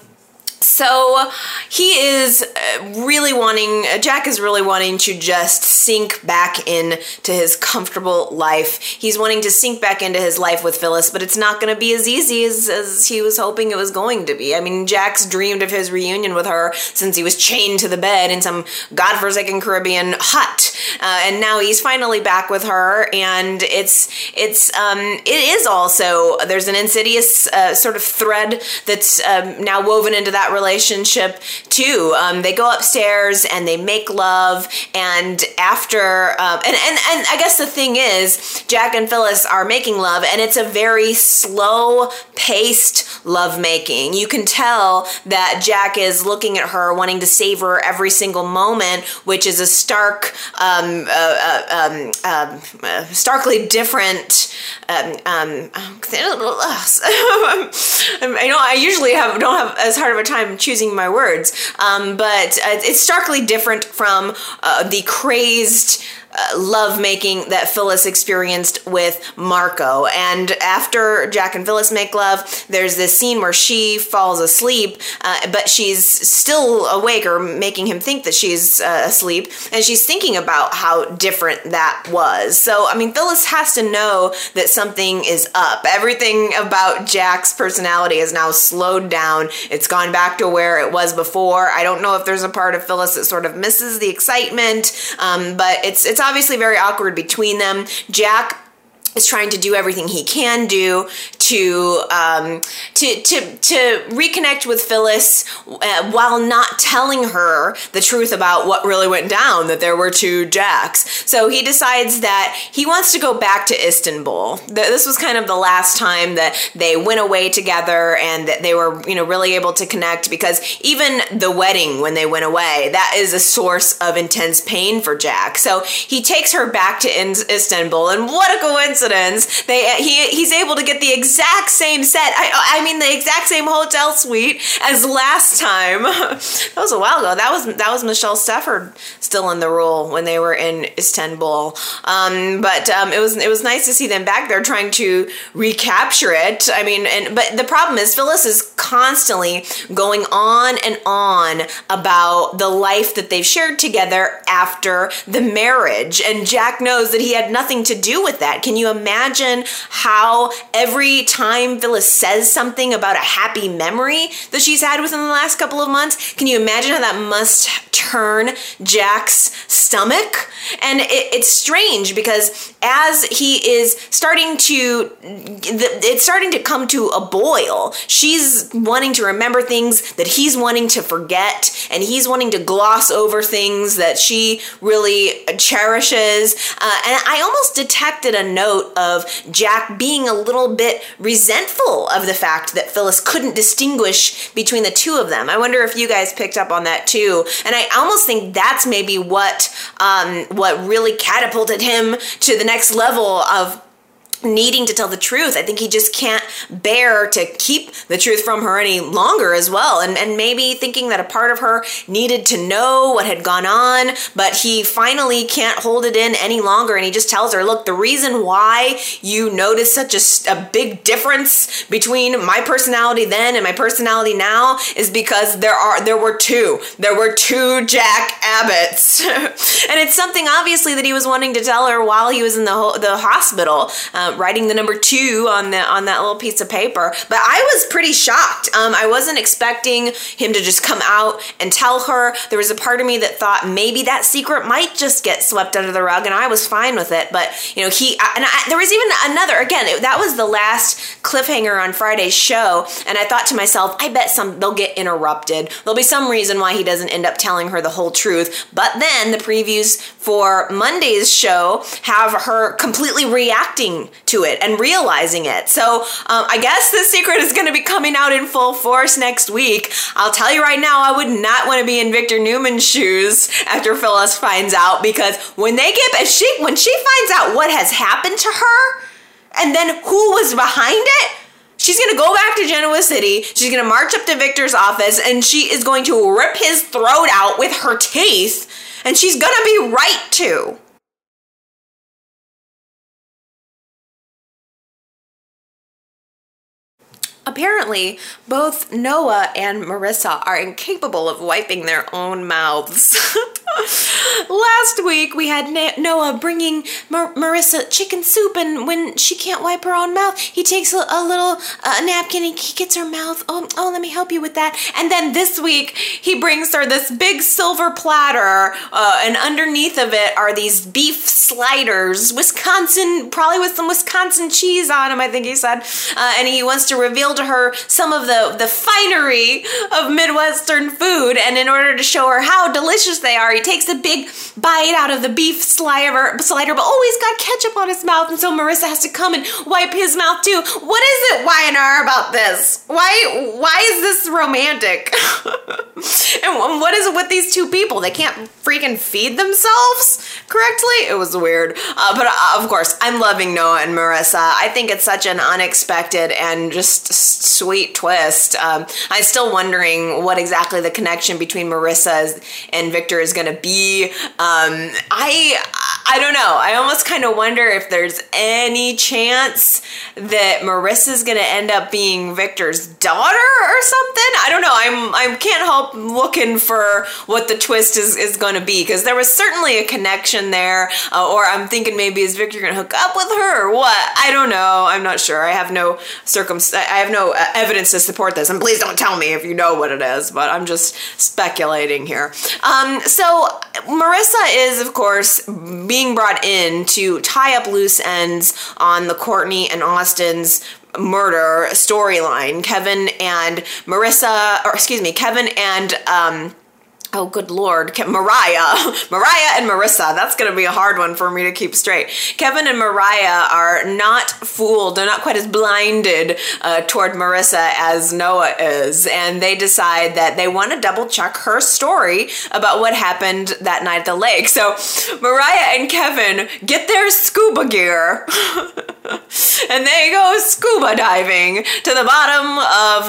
so he is uh, really wanting, uh, Jack is really wanting to just sink back into his comfortable life. He's wanting to sink back into his life with Phyllis, but it's not going to be as easy as, as he was hoping it was going to be. I mean, Jack's dreamed of his reunion with her since he was chained to the bed in some godforsaken Caribbean hut. Uh, and now he's finally back with her, and it's, it's, um, it is also, there's an insidious uh, sort of thread that's um, now woven into that relationship too. Um, they go upstairs and they make love, and after, um, and, and and I guess the thing is, Jack and Phyllis are making love, and it's a very slow paced lovemaking. You can tell that Jack is looking at her, wanting to savor every single moment, which is a stark, um, uh, uh, um, um uh, starkly different. Um, <laughs> <laughs> I know I usually have don't have as hard of a time I'm choosing my words. Um, but uh, it's starkly different from uh, the crazed love making that Phyllis experienced with Marco. And after Jack and Phyllis make love, there's this scene where she falls asleep, uh, but she's still awake or making him think that she's uh, asleep. And she's thinking about how different that was. So, I mean, Phyllis has to know that something is up. Everything about Jack's personality is now slowed down. It's gone back to where it was before. I don't know if there's a part of Phyllis that sort of misses the excitement, um, but it's it's obviously very awkward between them. Jack is trying to do everything he can do to um, to to to reconnect with Phyllis uh, while not telling her the truth about what really went down. That there were two Jacks. So he decides that he wants to go back to Istanbul. This was kind of the last time that they went away together and that they were you know really able to connect because even the wedding when they went away that is a source of intense pain for Jack. So he takes her back to Istanbul and what a coincidence coincidence. They he he's able to get the exact same set. I I mean the exact same hotel suite as last time. <laughs> that was a while ago. That was that was Michelle Stafford still in the role when they were in Istanbul. Um, but um, it was it was nice to see them back there trying to recapture it. I mean, and but the problem is Phyllis is constantly going on and on about the life that they've shared together after the marriage, and Jack knows that he had nothing to do with that. Can you imagine how every time Phyllis says something about a happy memory that she's had within the last couple of months, can you imagine how that must turn Jack's stomach? And it, it's strange because as he is starting to, it's starting to come to a boil. She's wanting to remember things that he's wanting to forget, and he's wanting to gloss over things that she really cherishes. Uh, and I almost detected a note of Jack being a little bit resentful of the fact that Phyllis couldn't distinguish between the two of them. I wonder if you guys picked up on that too. And I almost think that's maybe what um, what really catapulted him to the next level of needing to tell the truth. I think he just can't bear to keep the truth from her any longer as well. And, and maybe thinking that a part of her needed to know what had gone on, but he finally can't hold it in any longer. And he just tells her, look, the reason why you notice such a, a big difference between my personality then and my personality now is because there are, there were two, there were two Jack Abbotts. <laughs> and it's something obviously that he was wanting to tell her while he was in the, ho- the hospital. Um, writing the number two on the on that little piece of paper. But I was pretty shocked. Um, I wasn't expecting him to just come out and tell her. There was a part of me that thought maybe that secret might just get swept under the rug, and I was fine with it. But you know, he and I, there was even another. Again, it, that was the last cliffhanger on Friday's show, and I thought to myself, I bet some they'll get interrupted. There'll be some reason why he doesn't end up telling her the whole truth. But then the previews for Monday's show have her completely reacting to it and realizing it. So um, I guess the secret is going to be coming out in full force next week. I'll tell you right now, I would not want to be in Victor Newman's shoes after Phyllis finds out because when they get she when she finds out what has happened to her and then who was behind it. She's gonna go back to Genoa City. She's gonna march up to Victor's office and she is going to rip his throat out with her teeth. And she's gonna be right to. Apparently, both Noah and Marissa are incapable of wiping their own mouths. <laughs> Last week, we had Na- Noah bringing Mar- Marissa chicken soup, and when she can't wipe her own mouth, he takes a, a little uh, napkin and he gets her mouth. Oh, oh, let me help you with that. And then this week, he brings her this big silver platter, uh, and underneath of it are these beef sliders, Wisconsin, probably with some Wisconsin cheese on them, I think he said. Uh, and he wants to reveal to her some of the, the finery of Midwestern food. And in order to show her how delicious they are, he takes a big bite out of the beef slider, slider but always got ketchup on his mouth. And so Marissa has to come and wipe his mouth too. What is it, Y&R, about this? Why, why is this romantic? <laughs> and what is it with these two people? They can't freaking feed themselves correctly? It was weird. Uh, but uh, of course, I'm loving Noah and Marissa. I think it's such an unexpected and just sweet twist. Um, I'm still wondering what exactly the connection between Marissa and Victor is going to be. Um, I I don't know. I almost kind of wonder if there's any chance that Marissa's going to end up being Victor's daughter or something. I don't know. I'm I can't help looking for what the twist is is going to be because there was certainly a connection there. Uh, or I'm thinking maybe is Victor going to hook up with her or what? I don't know. I'm not sure. I have no circum. I have no uh, evidence to support this, and please don't tell me if you know what it is. But I'm just speculating here. Um, so Marissa is, of course, being brought in to tie up loose ends on the Courtney and Austin's murder storyline. Kevin and Marissa, or excuse me, Kevin and um, Oh, good lord. Mariah. <laughs> Mariah and Marissa. That's going to be a hard one for me to keep straight. Kevin and Mariah are not fooled. They're not quite as blinded uh, toward Marissa as Noah is. And they decide that they want to double check her story about what happened that night at the lake. So Mariah and Kevin get their scuba gear. <laughs> <laughs> and they go scuba diving to the bottom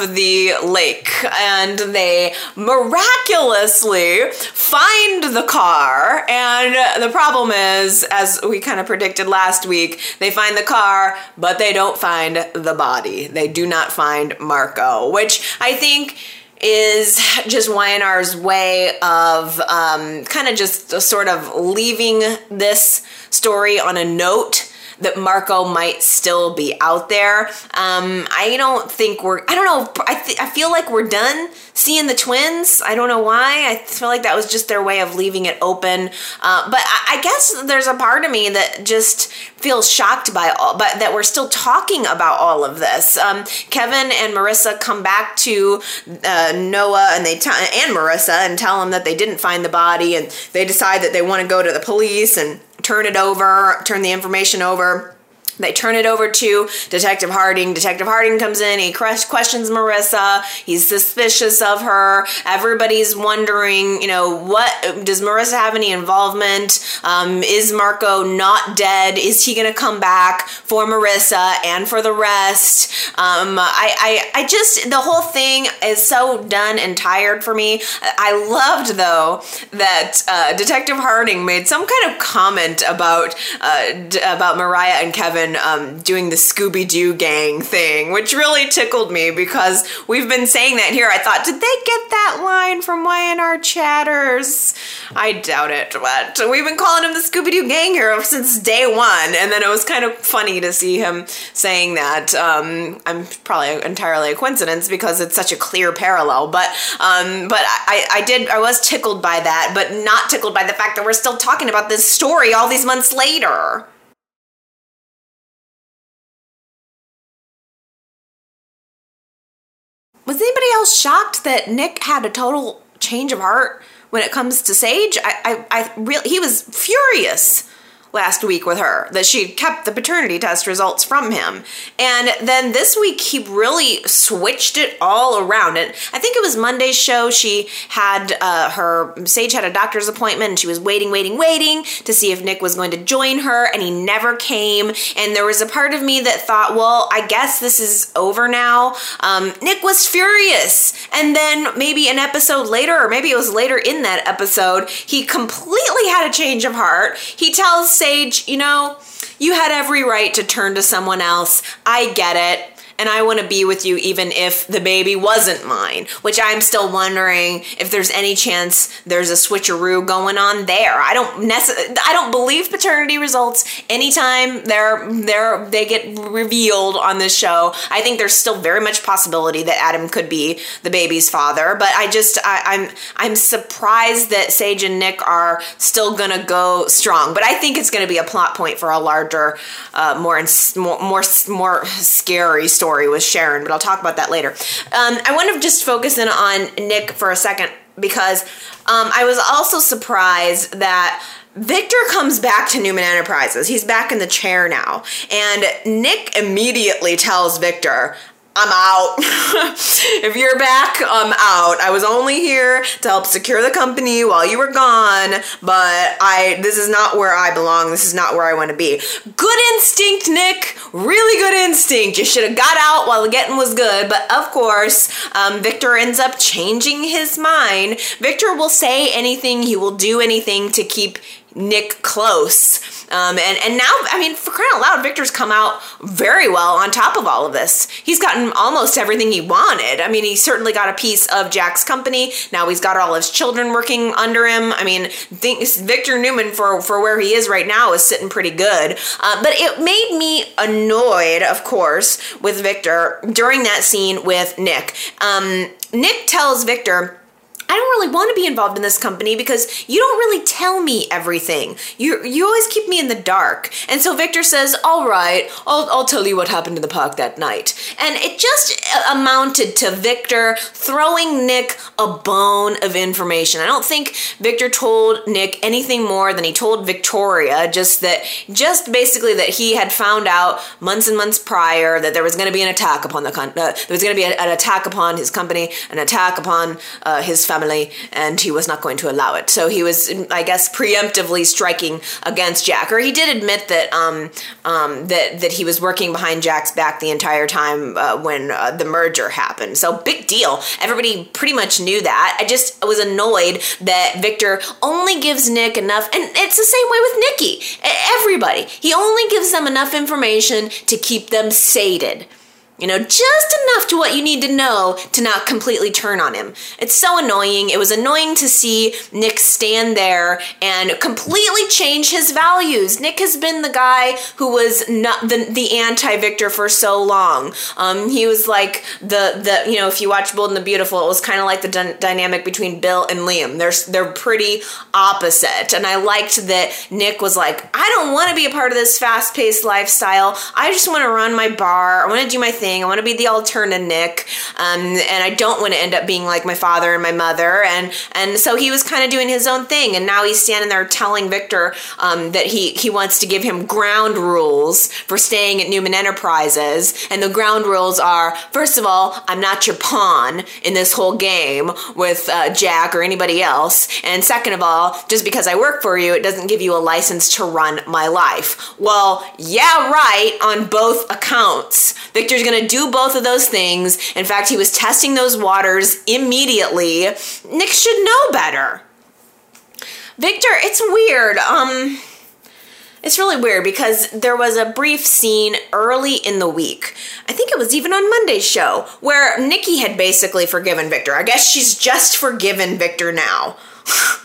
of the lake and they miraculously find the car. And the problem is as we kind of predicted last week they find the car but they don't find the body. They do not find marco which i think is just Y&R's way of um, kind of just sort of leaving this story on a note that Marco might still be out there. Um, I don't think we're, I don't know, I, th- I feel like we're done seeing the twins. I don't know why. I feel like that was just their way of leaving it open. Uh, but I, I, guess there's a part of me that just feels shocked by all, but that we're still talking about all of this. Um, Kevin and Marissa come back to uh, Noah and they t- and Marissa and tell them that they didn't find the body, and they decide that they want to go to the police and turn it over, turn the information over they turn it over to Detective Harding. Detective Harding comes in. He questions Marissa. He's suspicious of her. Everybody's wondering, you know, what does Marissa have any involvement? Um, is Marco not dead? Is he going to come back for Marissa and for the rest? Um, I, I, I just the whole thing is so done and tired for me. I loved though that uh, Detective Harding made some kind of comment about uh, about Mariah and Kevin um, doing the Scooby Doo gang thing, which really tickled me because we've been saying that here. I thought, did they get that line from Y&R Chatters? I doubt it, but we've been calling him the Scooby Doo gang here since day one, and then it was kind of funny to see him saying that. Um, I'm probably entirely a coincidence because it's such a clear parallel, but um, but I, I did I was tickled by that, but not tickled by the fact that we're still talking about this story all these months later. Was anybody else shocked that Nick had a total change of heart when it comes to Sage? I, I, I really, he was furious last week with her that she kept the paternity test results from him. And then this week he really switched it all around. And I think it was Monday's show. She had uh, her Sage had a doctor's appointment and she was waiting, waiting, waiting to see if Nick was going to join her, and he never came. And there was a part of me that thought, well, I guess this is over now. Um, Nick was furious. And then maybe an episode later, or maybe it was later in that episode, he completely had a change of heart. He tells Sage, you know, you had every right to turn to someone else. I get it and I want to be with you even if the baby wasn't mine, which I'm still wondering if there's any chance there's a switcheroo going on there. I don't necess- I don't believe paternity results anytime they're they're they get revealed on this show. I think there's still very much possibility that Adam could be the baby's father, but I just I, I'm I'm surprised that Sage and Nick are still gonna go strong. But I think it's gonna be a plot point for a larger, uh, more more more more scary story story with Sharon, but I'll talk about that later. Um, I want to just focus in on Nick for a second because um, I was also surprised that Victor comes back to Newman Enterprises. He's back in the chair now. And Nick immediately tells Victor, I'm out. <laughs> if you're back, I'm out. I was only here to help secure the company while you were gone, but I this is not where I belong. This is not where I want to be. Good instinct, Nick. Really good instinct. You should have got out while the getting was good, but of course, um, Victor ends up changing his mind. Victor will say anything, he will do anything to keep Nick close. Um, and, and now, I mean, for crying out loud, Victor's come out very well on top of all of this. He's gotten almost everything he wanted. I mean, he certainly got a piece of Jack's company. Now he's got all his children working under him. I mean, Victor Newman, for, for where he is right now, is sitting pretty good. Uh, but it made me annoyed, of course, with Victor during that scene with Nick. Um, Nick tells Victor, I don't really want to be involved in this company because you don't really tell me everything. You you always keep me in the dark. And so Victor says, "All right, I'll I'll tell you what happened in the park that night." And it just amounted to Victor throwing Nick a bone of information. I don't think Victor told Nick anything more than he told Victoria, just that just basically that he had found out months and months prior that there was going to be an attack upon the con- uh, there was going to be an attack upon his company, an attack upon uh, his family family, and he was not going to allow it. So he was, I guess, preemptively striking against Jack, or he did admit that um, um, that that he was working behind Jack's back the entire time uh, when uh, the merger happened. So big deal. Everybody pretty much knew that. I just was annoyed that Victor only gives Nick enough, and it's the same way with Nikki. Everybody, he only gives them enough information to keep them sated. You know, just enough to what you need to know to not completely turn on him. It's so annoying. It was annoying to see Nick stand there and completely change his values. Nick has been the guy who was not the, the anti-Victor for so long. Um, he was like the the you know, if you watch Bold and the Beautiful, it was kind of like the d- dynamic between Bill and Liam. They're they're pretty opposite, and I liked that Nick was like, I don't want to be a part of this fast-paced lifestyle. I just want to run my bar. I want to do my thing thing. I want to be the alternative Nick, um, and I don't want to end up being like my father and my mother. And and so he was kind of doing his own thing, and now he's standing there telling Victor um, that he he wants to give him ground rules for staying at Newman Enterprises, and the ground rules are first of all, I'm not your pawn in this whole game with uh, Jack or anybody else, and second of all, just because I work for you, it doesn't give you a license to run my life. Well, yeah, right on both accounts. Victor's gonna to do both of those things. In fact, he was testing those waters immediately. Nick should know better. Victor, it's weird. Um it's really weird because there was a brief scene early in the week. I think it was even on Monday's show where Nikki had basically forgiven Victor. I guess she's just forgiven Victor now. <laughs>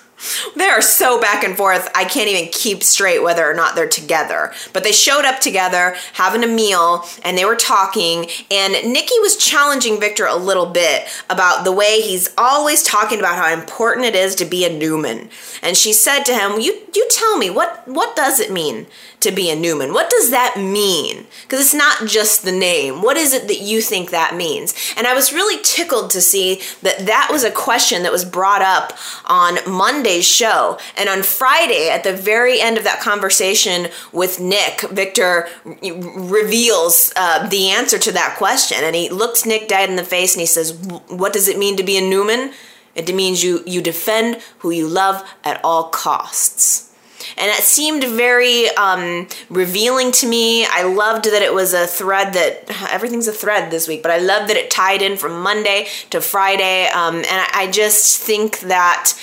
They are so back and forth. I can't even keep straight whether or not they're together. But they showed up together, having a meal, and they were talking. And Nikki was challenging Victor a little bit about the way he's always talking about how important it is to be a Newman. And she said to him, "You you tell me what what does it mean to be a Newman? What does that mean? Because it's not just the name. What is it that you think that means?" And I was really tickled to see that that was a question that was brought up on Monday's show. And on Friday, at the very end of that conversation with Nick, Victor reveals uh, the answer to that question. And he looks Nick dead in the face and he says, What does it mean to be a Newman? It means you, you defend who you love at all costs and it seemed very um, revealing to me. I loved that it was a thread that <sighs> everything's a thread this week, but I love that it tied in from Monday to Friday, um, and I, I just think that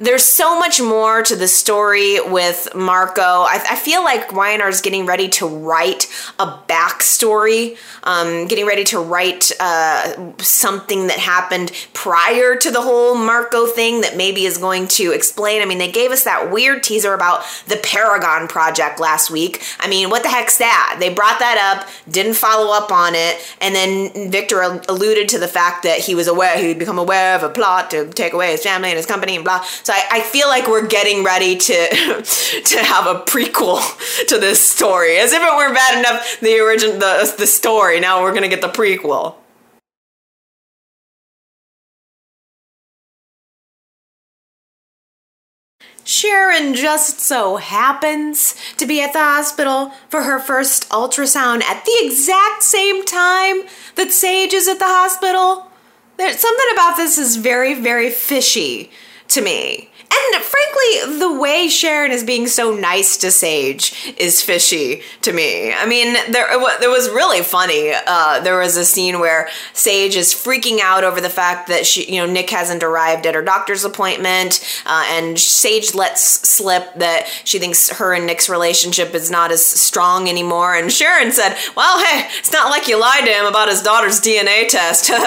there's so much more to the story with Marco. I, I feel like is getting ready to write a backstory, um, getting ready to write uh, something that happened prior to the whole Marco thing that maybe is going to explain. I mean, they gave us that weird teaser about the Paragon Project last week. I mean, what the heck's that? They brought that up, didn't follow up on it, and then Victor alluded to the fact that he was aware, he'd become aware of a plot to take away his family and his company and blah. So so I, I feel like we're getting ready to <laughs> to have a prequel <laughs> to this story, as if it weren't bad enough the original the the story. Now we're gonna get the prequel. Sharon just so happens to be at the hospital for her first ultrasound at the exact same time that Sage is at the hospital. There's something about this is very, very fishy to me. And frankly, the way Sharon is being so nice to Sage is fishy to me. I mean, there was really funny. Uh, there was a scene where Sage is freaking out over the fact that she, you know, Nick hasn't arrived at her doctor's appointment, uh, and Sage lets slip that she thinks her and Nick's relationship is not as strong anymore. And Sharon said, "Well, hey, it's not like you lied to him about his daughter's DNA test." <laughs>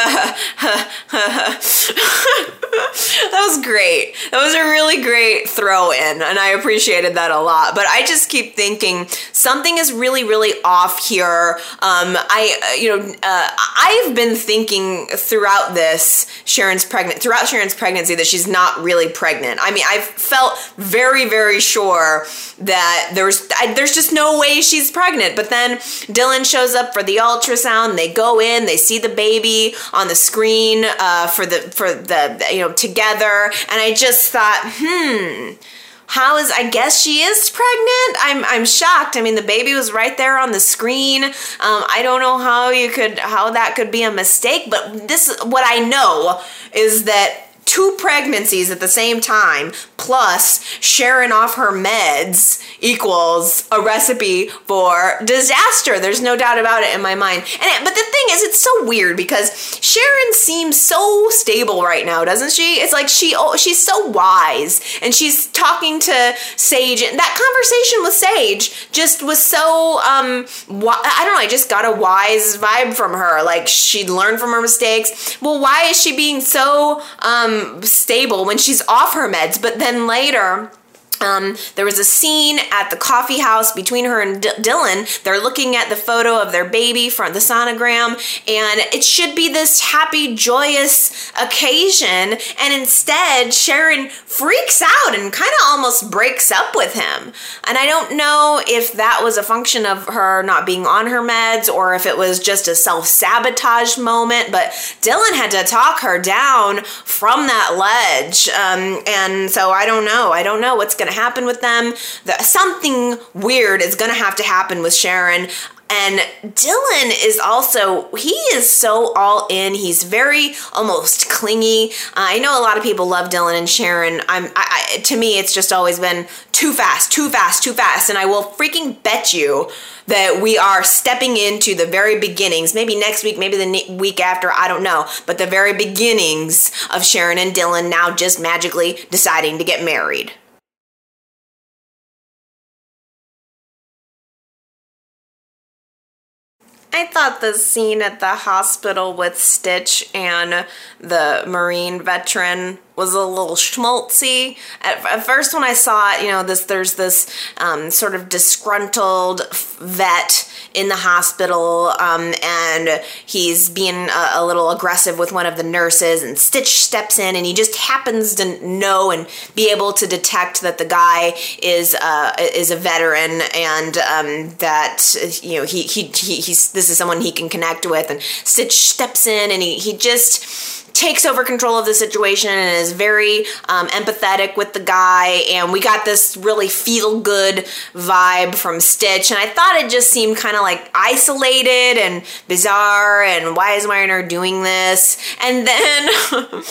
that was great. That was a really great throw in, and I appreciated that a lot. But I just keep thinking something is really, really off here. Um, I, uh, you know, uh, I've been thinking throughout this Sharon's pregnant, throughout Sharon's pregnancy, that she's not really pregnant. I mean, I've felt very, very sure that there's, I, there's just no way she's pregnant. But then Dylan shows up for the ultrasound. They go in, they see the baby on the screen uh, for the for the you know together, and I just thought hmm, how is I guess she is pregnant. I'm I'm shocked. I mean, the baby was right there on the screen. Um, I don't know how you could how that could be a mistake, but this what I know is that two pregnancies at the same time plus Sharon off her meds equals a recipe for disaster. There's no doubt about it in my mind. And it, but the thing is, it's so weird because Sharon seems so stable right now, doesn't she? It's like she oh, she's so wise, and she's talking to Sage. And that conversation with Sage just was so um, I don't know. I just got a wise vibe from her. Like she'd learned from her mistakes. Well, why is she being so um, stable when she's off her meds? But then later um, there was a scene at the coffee house between her and D- Dylan. They're looking at the photo of their baby from the sonogram, and it should be this happy, joyous occasion. And instead, Sharon freaks out and kind of almost breaks up with him. And I don't know if that was a function of her not being on her meds or if it was just a self sabotage moment, but Dylan had to talk her down from that ledge. Um, and so I don't know. I don't know what's going to to happen with them. The, something weird is going to have to happen with Sharon. And Dylan is also, he is so all in. He's very almost clingy. Uh, I know a lot of people love Dylan and Sharon. I'm, I, I, to me, it's just always been too fast, too fast, too fast. And I will freaking bet you that we are stepping into the very beginnings, maybe next week, maybe the week after, I don't know, but the very beginnings of Sharon and Dylan now just magically deciding to get married. I thought the scene at the hospital with Stitch and the Marine veteran was a little schmaltzy. At, at, first, when I saw it, you know, this there's this um, sort of disgruntled vet in the hospital, um, and he's being a, a, little aggressive with one of the nurses, and Stitch steps in, and he just happens to know and be able to detect that the guy is uh, is a veteran, and um, that you know he, he he he's this is someone he can connect with, and Stitch steps in, and he he just takes over control of the situation and is very um, empathetic with the guy. And we got this really feel good vibe from Stitch. And I thought it just seemed kind of like isolated and bizarre. And why is Y&R doing this? And then <laughs>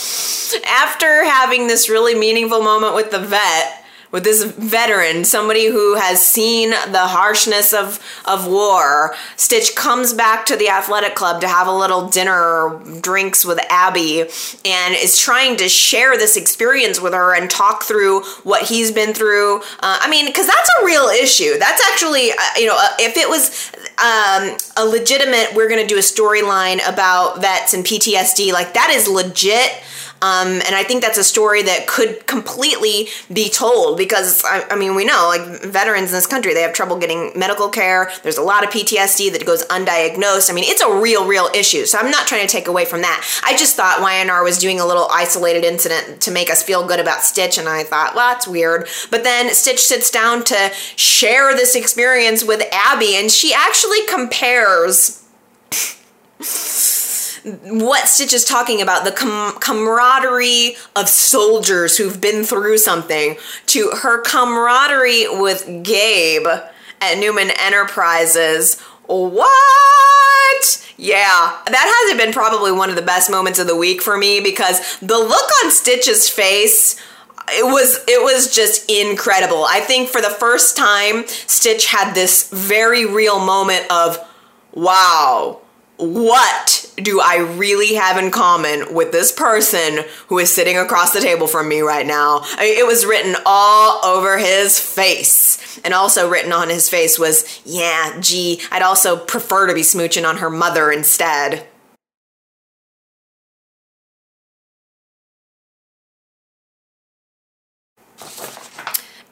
after having this really meaningful moment with the vet, with this veteran, somebody who has seen the harshness of, of war. Stitch comes back to the athletic club to have a little dinner drinks with Abby and is trying to share this experience with her and talk through what he's been through. Uh, I mean, because that's a real issue. That's actually, uh, you know, uh, if it was um, a legitimate, we're going to do a storyline about vets and PTSD, like that is legit um, and I think that's a story that could completely be told because, I, I, mean, we know like veterans in this country, they have trouble getting medical care. There's a lot of PTSD that goes undiagnosed. I mean, it's a real, real issue. So I'm not trying to take away from that. I just thought Y&R was doing a little isolated incident to make us feel good about Stitch. And I thought, well, that's weird. But then Stitch sits down to share this experience with Abby and she actually compares <laughs> what Stitch is talking about, the com- camaraderie of soldiers who've been through something, to her camaraderie with Gabe at Newman Enterprises. What? Yeah, that hasn't been probably one of the best moments of the week for me because the look on Stitch's face it was it was just incredible. I think for the first time Stitch had this very real moment of wow what do I really have in common with this person who is sitting across the table from me right now? I mean, it was written all over his face. And also written on his face was, yeah, gee, I'd also prefer to be smooching on her mother instead.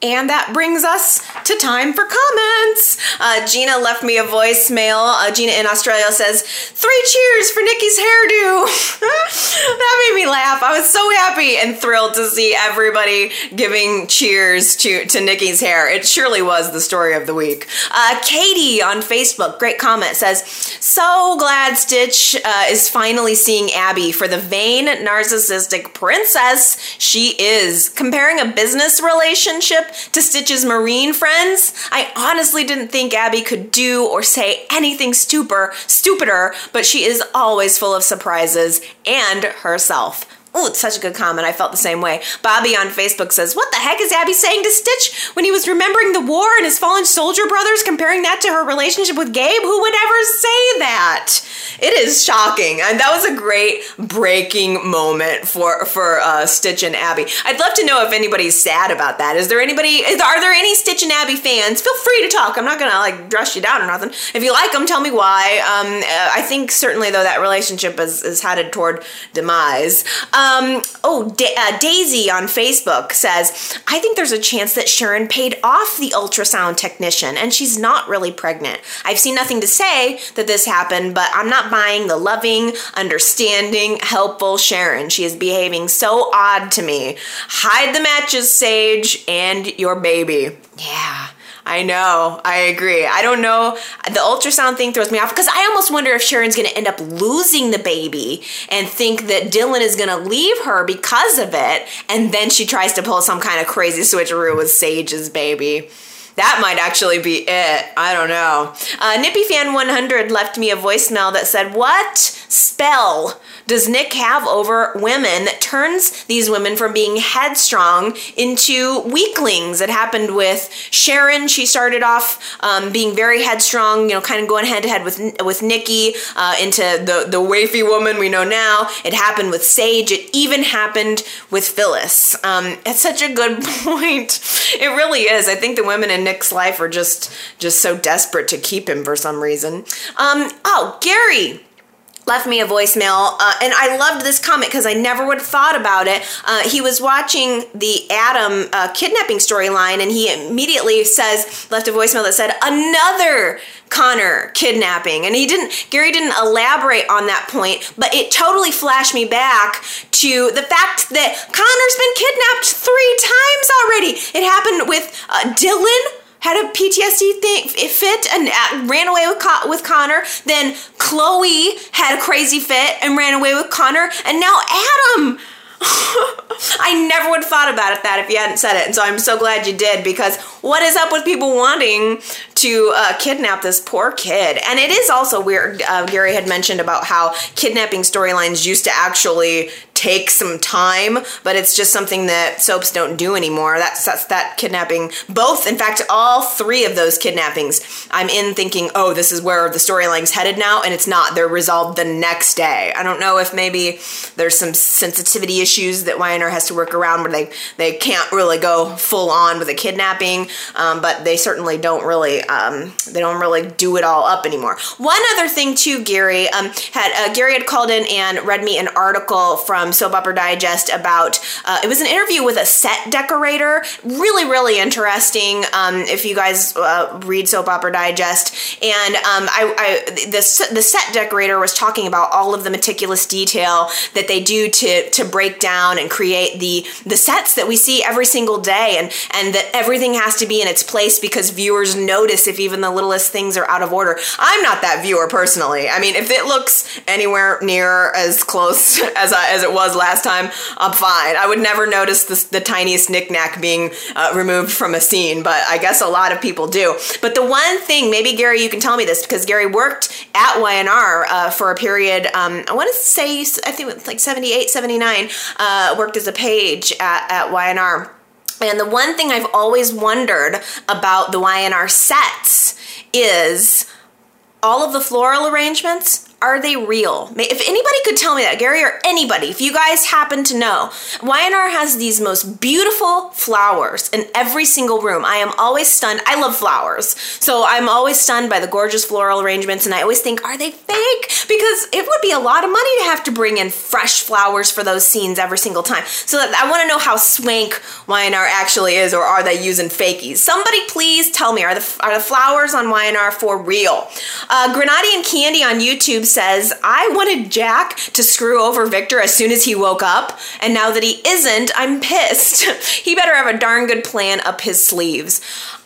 And that brings us to time for comments. Uh, Gina left me a voicemail. Uh, Gina in Australia says, Three cheers for Nikki's hairdo. <laughs> that made me laugh. I was so happy and thrilled to see everybody giving cheers to, to Nikki's hair. It surely was the story of the week. Uh, Katie on Facebook, great comment, says, So glad Stitch uh, is finally seeing Abby for the vain, narcissistic princess she is. Comparing a business relationship to Stitch's marine friends, I honestly didn't think Abby could do or say anything stupider, stupider, but she is always full of surprises and herself. Oh, it's such a good comment. I felt the same way. Bobby on Facebook says, What the heck is Abby saying to Stitch when he was remembering the war and his fallen soldier brothers, comparing that to her relationship with Gabe? Who would ever say that? It is shocking. And that was a great breaking moment for, for uh, Stitch and Abby. I'd love to know if anybody's sad about that. Is there anybody, is, are there any Stitch and Abby fans? Feel free to talk. I'm not going to like dress you down or nothing. If you like them, tell me why. Um, uh, I think certainly, though, that relationship is, is headed toward demise. Um, oh, da- uh, Daisy on Facebook says, I think there's a chance that Sharon paid off the ultrasound technician and she's not really pregnant. I've seen nothing to say that this happened, but I'm not buying the loving, understanding, helpful Sharon. She is behaving so odd to me. Hide the matches, Sage, and your baby. Yeah. I know. I agree. I don't know. The ultrasound thing throws me off because I almost wonder if Sharon's going to end up losing the baby and think that Dylan is going to leave her because of it. And then she tries to pull some kind of crazy switcheroo with Sage's baby. That might actually be it. I don't know. Uh, Nippy Fan 100 left me a voicemail that said, What spell does Nick have over women that turns these women from being headstrong into weaklings? It happened with Sharon. She started off um, being very headstrong, you know, kind of going head to head with with Nikki uh, into the the wafy woman we know now. It happened with Sage. It even happened with Phyllis. Um, it's such a good <laughs> point. It really is. I think the women in Nick's life are just just so desperate to keep him for some reason. Um, oh, Gary left me a voicemail uh, and i loved this comment because i never would have thought about it. Uh, he was watching the adam uh, kidnapping storyline and he immediately says left a voicemail that said another connor kidnapping. And he didn't gary didn't elaborate on that point but it totally flashed me back to the fact that connor's been kidnapped three times already. It happened with uh, dylan had a PTSD thing fit and uh, ran away with with Connor. Then Chloe had a crazy fit and ran away with Connor, and now Adam. <laughs> I never would have thought about it that if you hadn't said it, and so I'm so glad you did because what is up with people wanting to uh, kidnap this poor kid? And it is also weird. Uh, Gary had mentioned about how kidnapping storylines used to actually take some time, but it's just something that soaps don't do anymore. That's, that's that kidnapping. Both, in fact, all three of those kidnappings, I'm in thinking, oh, this is where the storyline's headed now, and it's not. They're resolved the next day. I don't know if maybe there's some sensitivity issues that Y&R has to work around where they, they can't really go full on with a kidnapping, um, but they certainly don't really um, they don't really do it all up anymore. One other thing too, Gary um, had uh, Gary had called in and read me an article from Soap Opera Digest about uh, it was an interview with a set decorator. Really, really interesting. Um, if you guys uh, read Soap Opera Digest, and um, I, I the the set decorator was talking about all of the meticulous detail that they do to to break down and create the the sets that we see every single day, and and that everything has to be in its place because viewers notice if even the littlest things are out of order. I'm not that viewer personally. I mean, if it looks anywhere near as close <laughs> as I, as it was last time, I'm fine. I would never notice the, the tiniest knickknack being uh, removed from a scene, but I guess a lot of people do. But the one thing, maybe Gary, you can tell me this because Gary worked at Y&R uh, for a period, um, I want to say, I think it was like 78, 79, uh, worked as a page at, at Y&R. And the one thing I've always wondered about the Y&R sets is all of the floral arrangements are they real? If anybody could tell me that, Gary or anybody, if you guys happen to know, Y&R has these most beautiful flowers in every single room. I am always stunned. I love flowers. So I'm always stunned by the gorgeous floral arrangements and I always think, are they fake? Because it would be a lot of money to have to bring in fresh flowers for those scenes every single time. So I want to know how swank Y&R actually is or are they using fakies? Somebody please tell me, are the, are the flowers on Y&R for real? Uh, Candy on YouTube says, I wanted Jack to screw over Victor as soon as he woke up, and now that he isn't, I'm pissed. <laughs> he better have a darn good plan up his sleeves.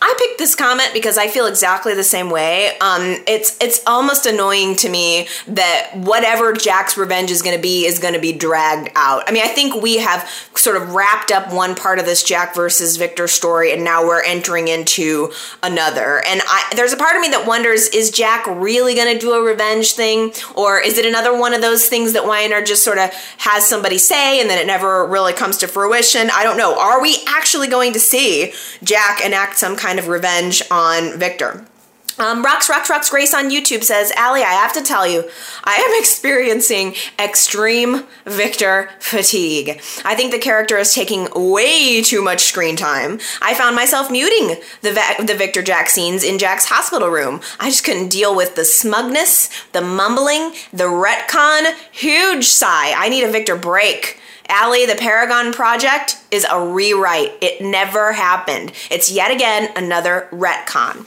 I picked this comment because I feel exactly the same way. Um, it's it's almost annoying to me that whatever Jack's revenge is going to be is going to be dragged out. I mean, I think we have sort of wrapped up one part of this Jack versus Victor story, and now we're entering into another. And I, there's a part of me that wonders: Is Jack really going to do a revenge thing, or is it another one of those things that Y&R just sort of has somebody say and then it never really comes to fruition? I don't know. Are we actually going to see Jack enact some kind of revenge on Victor? Um, Rocks, Rocks, Rocks Grace on YouTube says, Allie, I have to tell you, I am <laughs> experiencing extreme Victor fatigue. I think the character is taking way too much screen time. I found myself muting the, the Victor Jack scenes in Jack's hospital room. I just couldn't deal with the smugness, the mumbling, the retcon. Huge sigh. I need a Victor break. Allie, the Paragon Project is a rewrite. It never happened. It's yet again another retcon.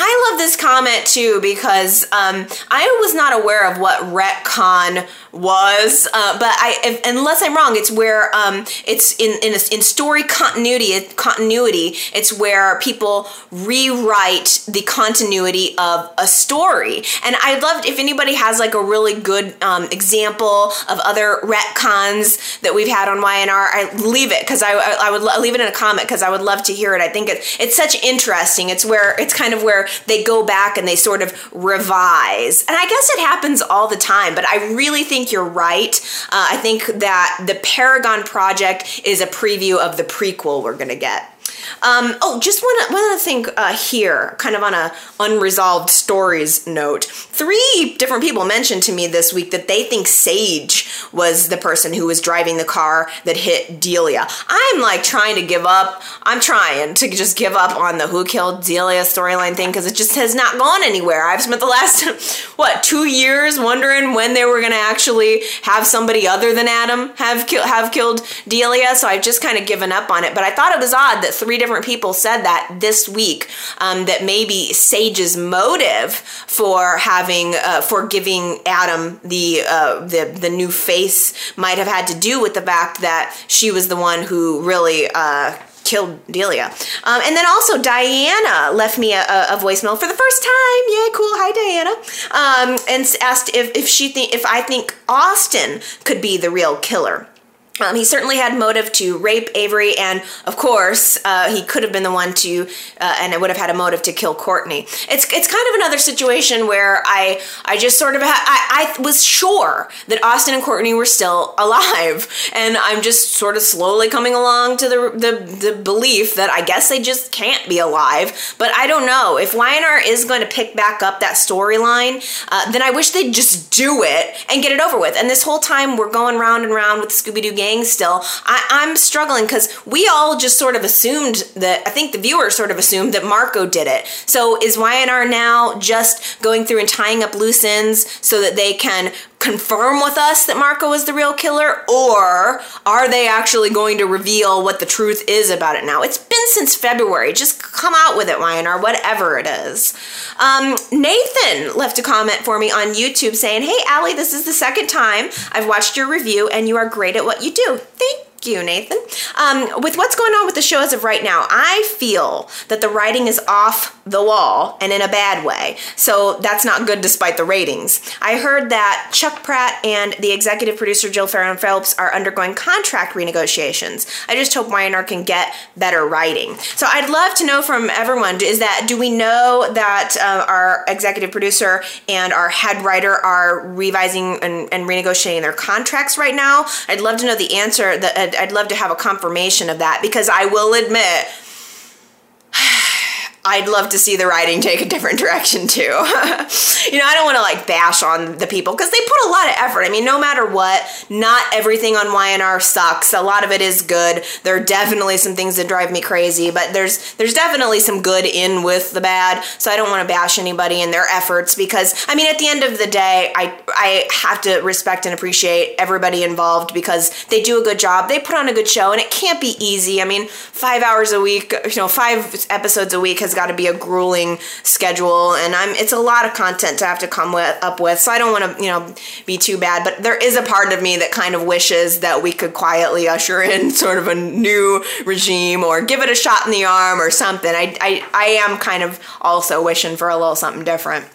I love this comment too because um, I was not aware of what retcon was, uh, but I, if, unless I'm wrong, it's where um, it's in in, a, in story continuity. Continuity. It's where people rewrite the continuity of a story. And I'd love if anybody has like a really good um, example of other retcons that we've had on Y&R. I leave it because I, I would leave it in a comment because I would love to hear it. I think it, it's such interesting. It's where it's kind of where they go back and they sort of revise. And I guess it happens all the time, but I really think you're right. Uh, I think that the Paragon Project is a preview of the prequel we're going to get. Um, oh, just one, one other thing uh, here, kind of on a unresolved stories note. Three different people mentioned to me this week that they think Sage was the person who was driving the car that hit Delia. I'm like trying to give up. I'm trying to just give up on the who killed Delia storyline thing because it just has not gone anywhere. I've spent the last, <laughs> what, two years wondering when they were going to actually have somebody other than Adam have, ki- have killed Delia. So I've just kind of given up on it. But I thought it was odd that three different people said that this week um, that maybe Sage's motive for having uh, for giving Adam the uh, the the new face might have had to do with the fact that she was the one who really uh, killed Delia. Um, and then also Diana left me a, a, voicemail for the first time. Yay, cool. Hi, Diana. Um, and asked if, if she think if I think Austin could be the real killer. Um, he certainly had motive to rape Avery, and of course, uh, he could have been the one to, uh, and it would have had a motive to kill Courtney. It's it's kind of another situation where I I just sort of ha- I, I was sure that Austin and Courtney were still alive, and I'm just sort of slowly coming along to the the, the belief that I guess they just can't be alive. But I don't know if Y&R is going to pick back up that storyline. Uh, then I wish they'd just do it and get it over with. And this whole time we're going round and round with the Scooby Doo still. I, I'm struggling because we all just sort of assumed that, I think the viewers sort of assumed that Marco did it. So is Y&R now just going through and tying up loose ends so that they can confirm with us that Marco is the real killer, or are they actually going to reveal what the truth is about it now? It's been since February. Just come out with it, Y&R, whatever it is. Um, Nathan left a comment for me on YouTube saying, Hey, Allie, this is the second time I've watched your review and you are great at what you do. Thank you, Nathan. Um, with what's going on with the show as of right now, I feel that the writing is off the wall and in a bad way. So that's not good despite the ratings. I heard that Chuck Pratt and the executive producer Jill Farren Phelps are undergoing contract renegotiations. I just hope Y&R can get better writing. So I'd love to know from everyone is that do we know that uh, our executive producer and our head writer are revising and, and, renegotiating their contracts right now? I'd love to know the answer. That uh, I'd love to have a confirmation of that because I will admit I'd love to see the writing take a different direction too. <laughs> you know, I don't want to like bash on the people because they put a lot of effort. I mean, no matter what, not everything on Y&R sucks. A lot of it is good. There are definitely some things that drive me crazy, but there's there's definitely some good in with the bad. So I don't want to bash anybody in their efforts because I mean, at the end of the day, I I have to respect and appreciate everybody involved because they do a good job. They put on a good show, and it can't be easy. I mean, five hours a week, you know, five episodes a week has got to be a grueling schedule, and I'm it's a lot of content to have to come with, up with. So I don't want to you know be too bad, but there is a part of me that kind of wishes that we could quietly usher in <laughs> sort of a new regime or give it a shot in the arm or something. I I, I am kind of also wishing for a little something different.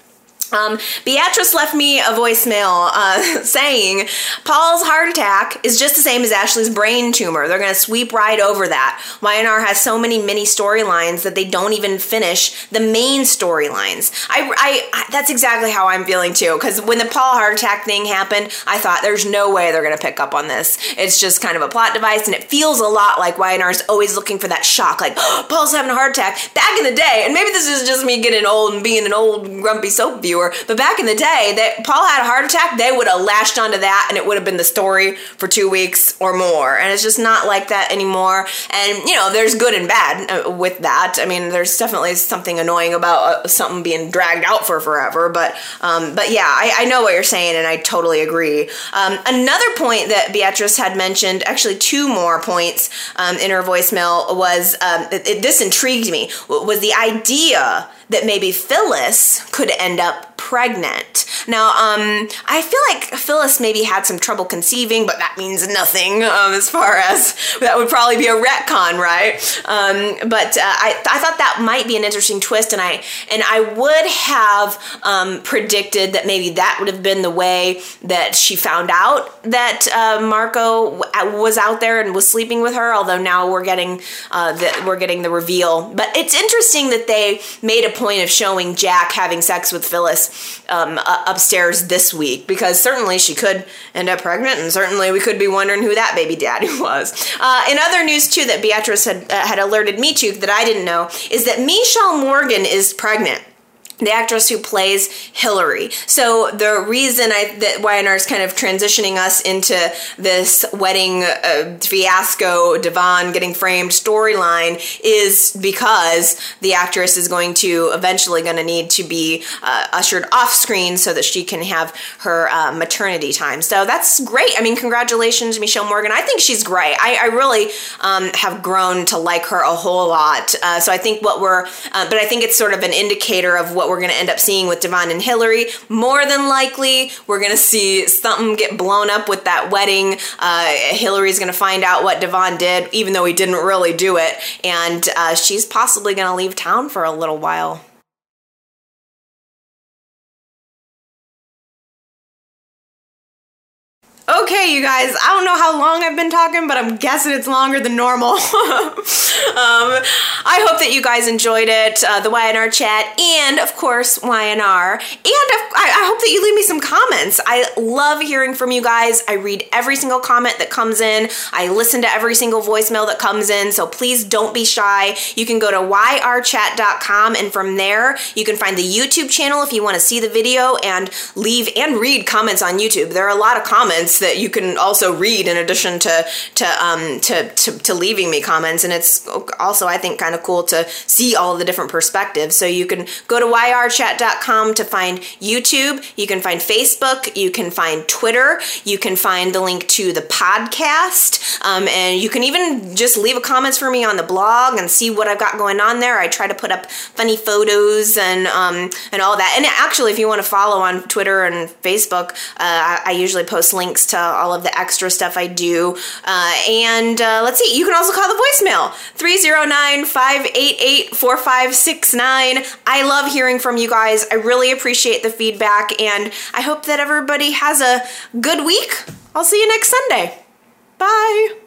Um, Beatrice left me a voicemail uh, <laughs> saying Paul's heart attack is just the same as Ashley's brain tumor. They're going to sweep right over that. Y&R has so many mini storylines that they don't even finish the main storylines. I, I, I, that's exactly how I'm feeling too. Because when the Paul heart attack thing happened, I thought there's no way they're going to pick up on this. It's just kind of a plot device, and it feels a lot like Y&R is always looking for that shock, like oh, <gasps> Paul's having a heart attack. Back in the day, and maybe this is just me getting old and being an old grumpy soap viewer but back in the day, that Paul had a heart attack, they would have lashed onto that and it would have been the story for two weeks or more. And it's just not like that anymore. And, you know, there's good and bad uh, with that. I mean, there's definitely something annoying about uh, something being dragged out for forever. But, um, but yeah, I, I, know what you're saying and I totally agree. Um, another point that Beatrice had mentioned, actually, two more points um, in her voicemail was um, it, it, this intrigued me was the idea that maybe Phyllis could end up pregnant. Now, um, I feel like Phyllis maybe had some trouble conceiving, but that means nothing um, as far as that would probably be a retcon, right? Um, but uh, I, I thought that might be an interesting twist, and I and I would have um, predicted that maybe that would have been the way that she found out that uh, Marco was out there and was sleeping with her. Although now we're getting uh, the, we're getting the reveal, but it's interesting that they made a point of showing Jack having sex with Phyllis um, upstairs this week because certainly she could end up pregnant, and certainly we could be wondering who that baby daddy <laughs> was. Uh, in other news too, that Beatrice had uh, had alerted me to that I didn't know is that Mishael Morgan is pregnant the actress who plays Hilary. So the reason I, that Y&R is kind of transitioning us into this wedding uh, fiasco, Devon getting framed storyline is because the actress is going to eventually going to need to be uh, ushered off screen so that she can have her uh, maternity time. So that's great. I mean, congratulations, Mishael Morgan. I think she's great. I, I really um, have grown to like her a whole lot. Uh, so I think what we're, uh, but I think it's sort of an indicator of what we're going to end up seeing with Devon and Hilary. More than likely, we're going to see something get blown up with that wedding. Uh, Hilary's going to find out what Devon did, even though he didn't really do it. And uh, she's possibly going to leave town for a little while. Okay, you guys, I don't know how long I've been talking, but I'm guessing it's longer than normal. <laughs> um, I hope that you guys enjoyed it, uh, the Y&R chat, and of course, Y&R. And I, hope that you leave me some comments. I love hearing from you guys. I read every single comment that comes in, I listen to every single voicemail that comes in, so please don't be shy. You can go to yrchat.com, and from there, you can find the YouTube channel if you want to see the video and leave and read comments on YouTube. There are a lot of comments that you can also read in addition to to um to to, to leaving me comments. And it's also I think kind of cool to see all the different perspectives. So you can go to yrchat.com to find YouTube. You can find Facebook. You can find Twitter. You can find the link to the podcast. Um, and you can even just leave a comments for me on the blog and see what I've got going on there. I try to put up funny photos and um, and all that. And actually if you want to follow on Twitter and Facebook uh, I, I usually post links links to all of the extra stuff I do. Uh, and uh, let's see, you can also call the voicemail 309 588 4569. I love hearing from you guys. I really appreciate the feedback, and I hope that everybody has a good week. I'll see you next Sunday. Bye.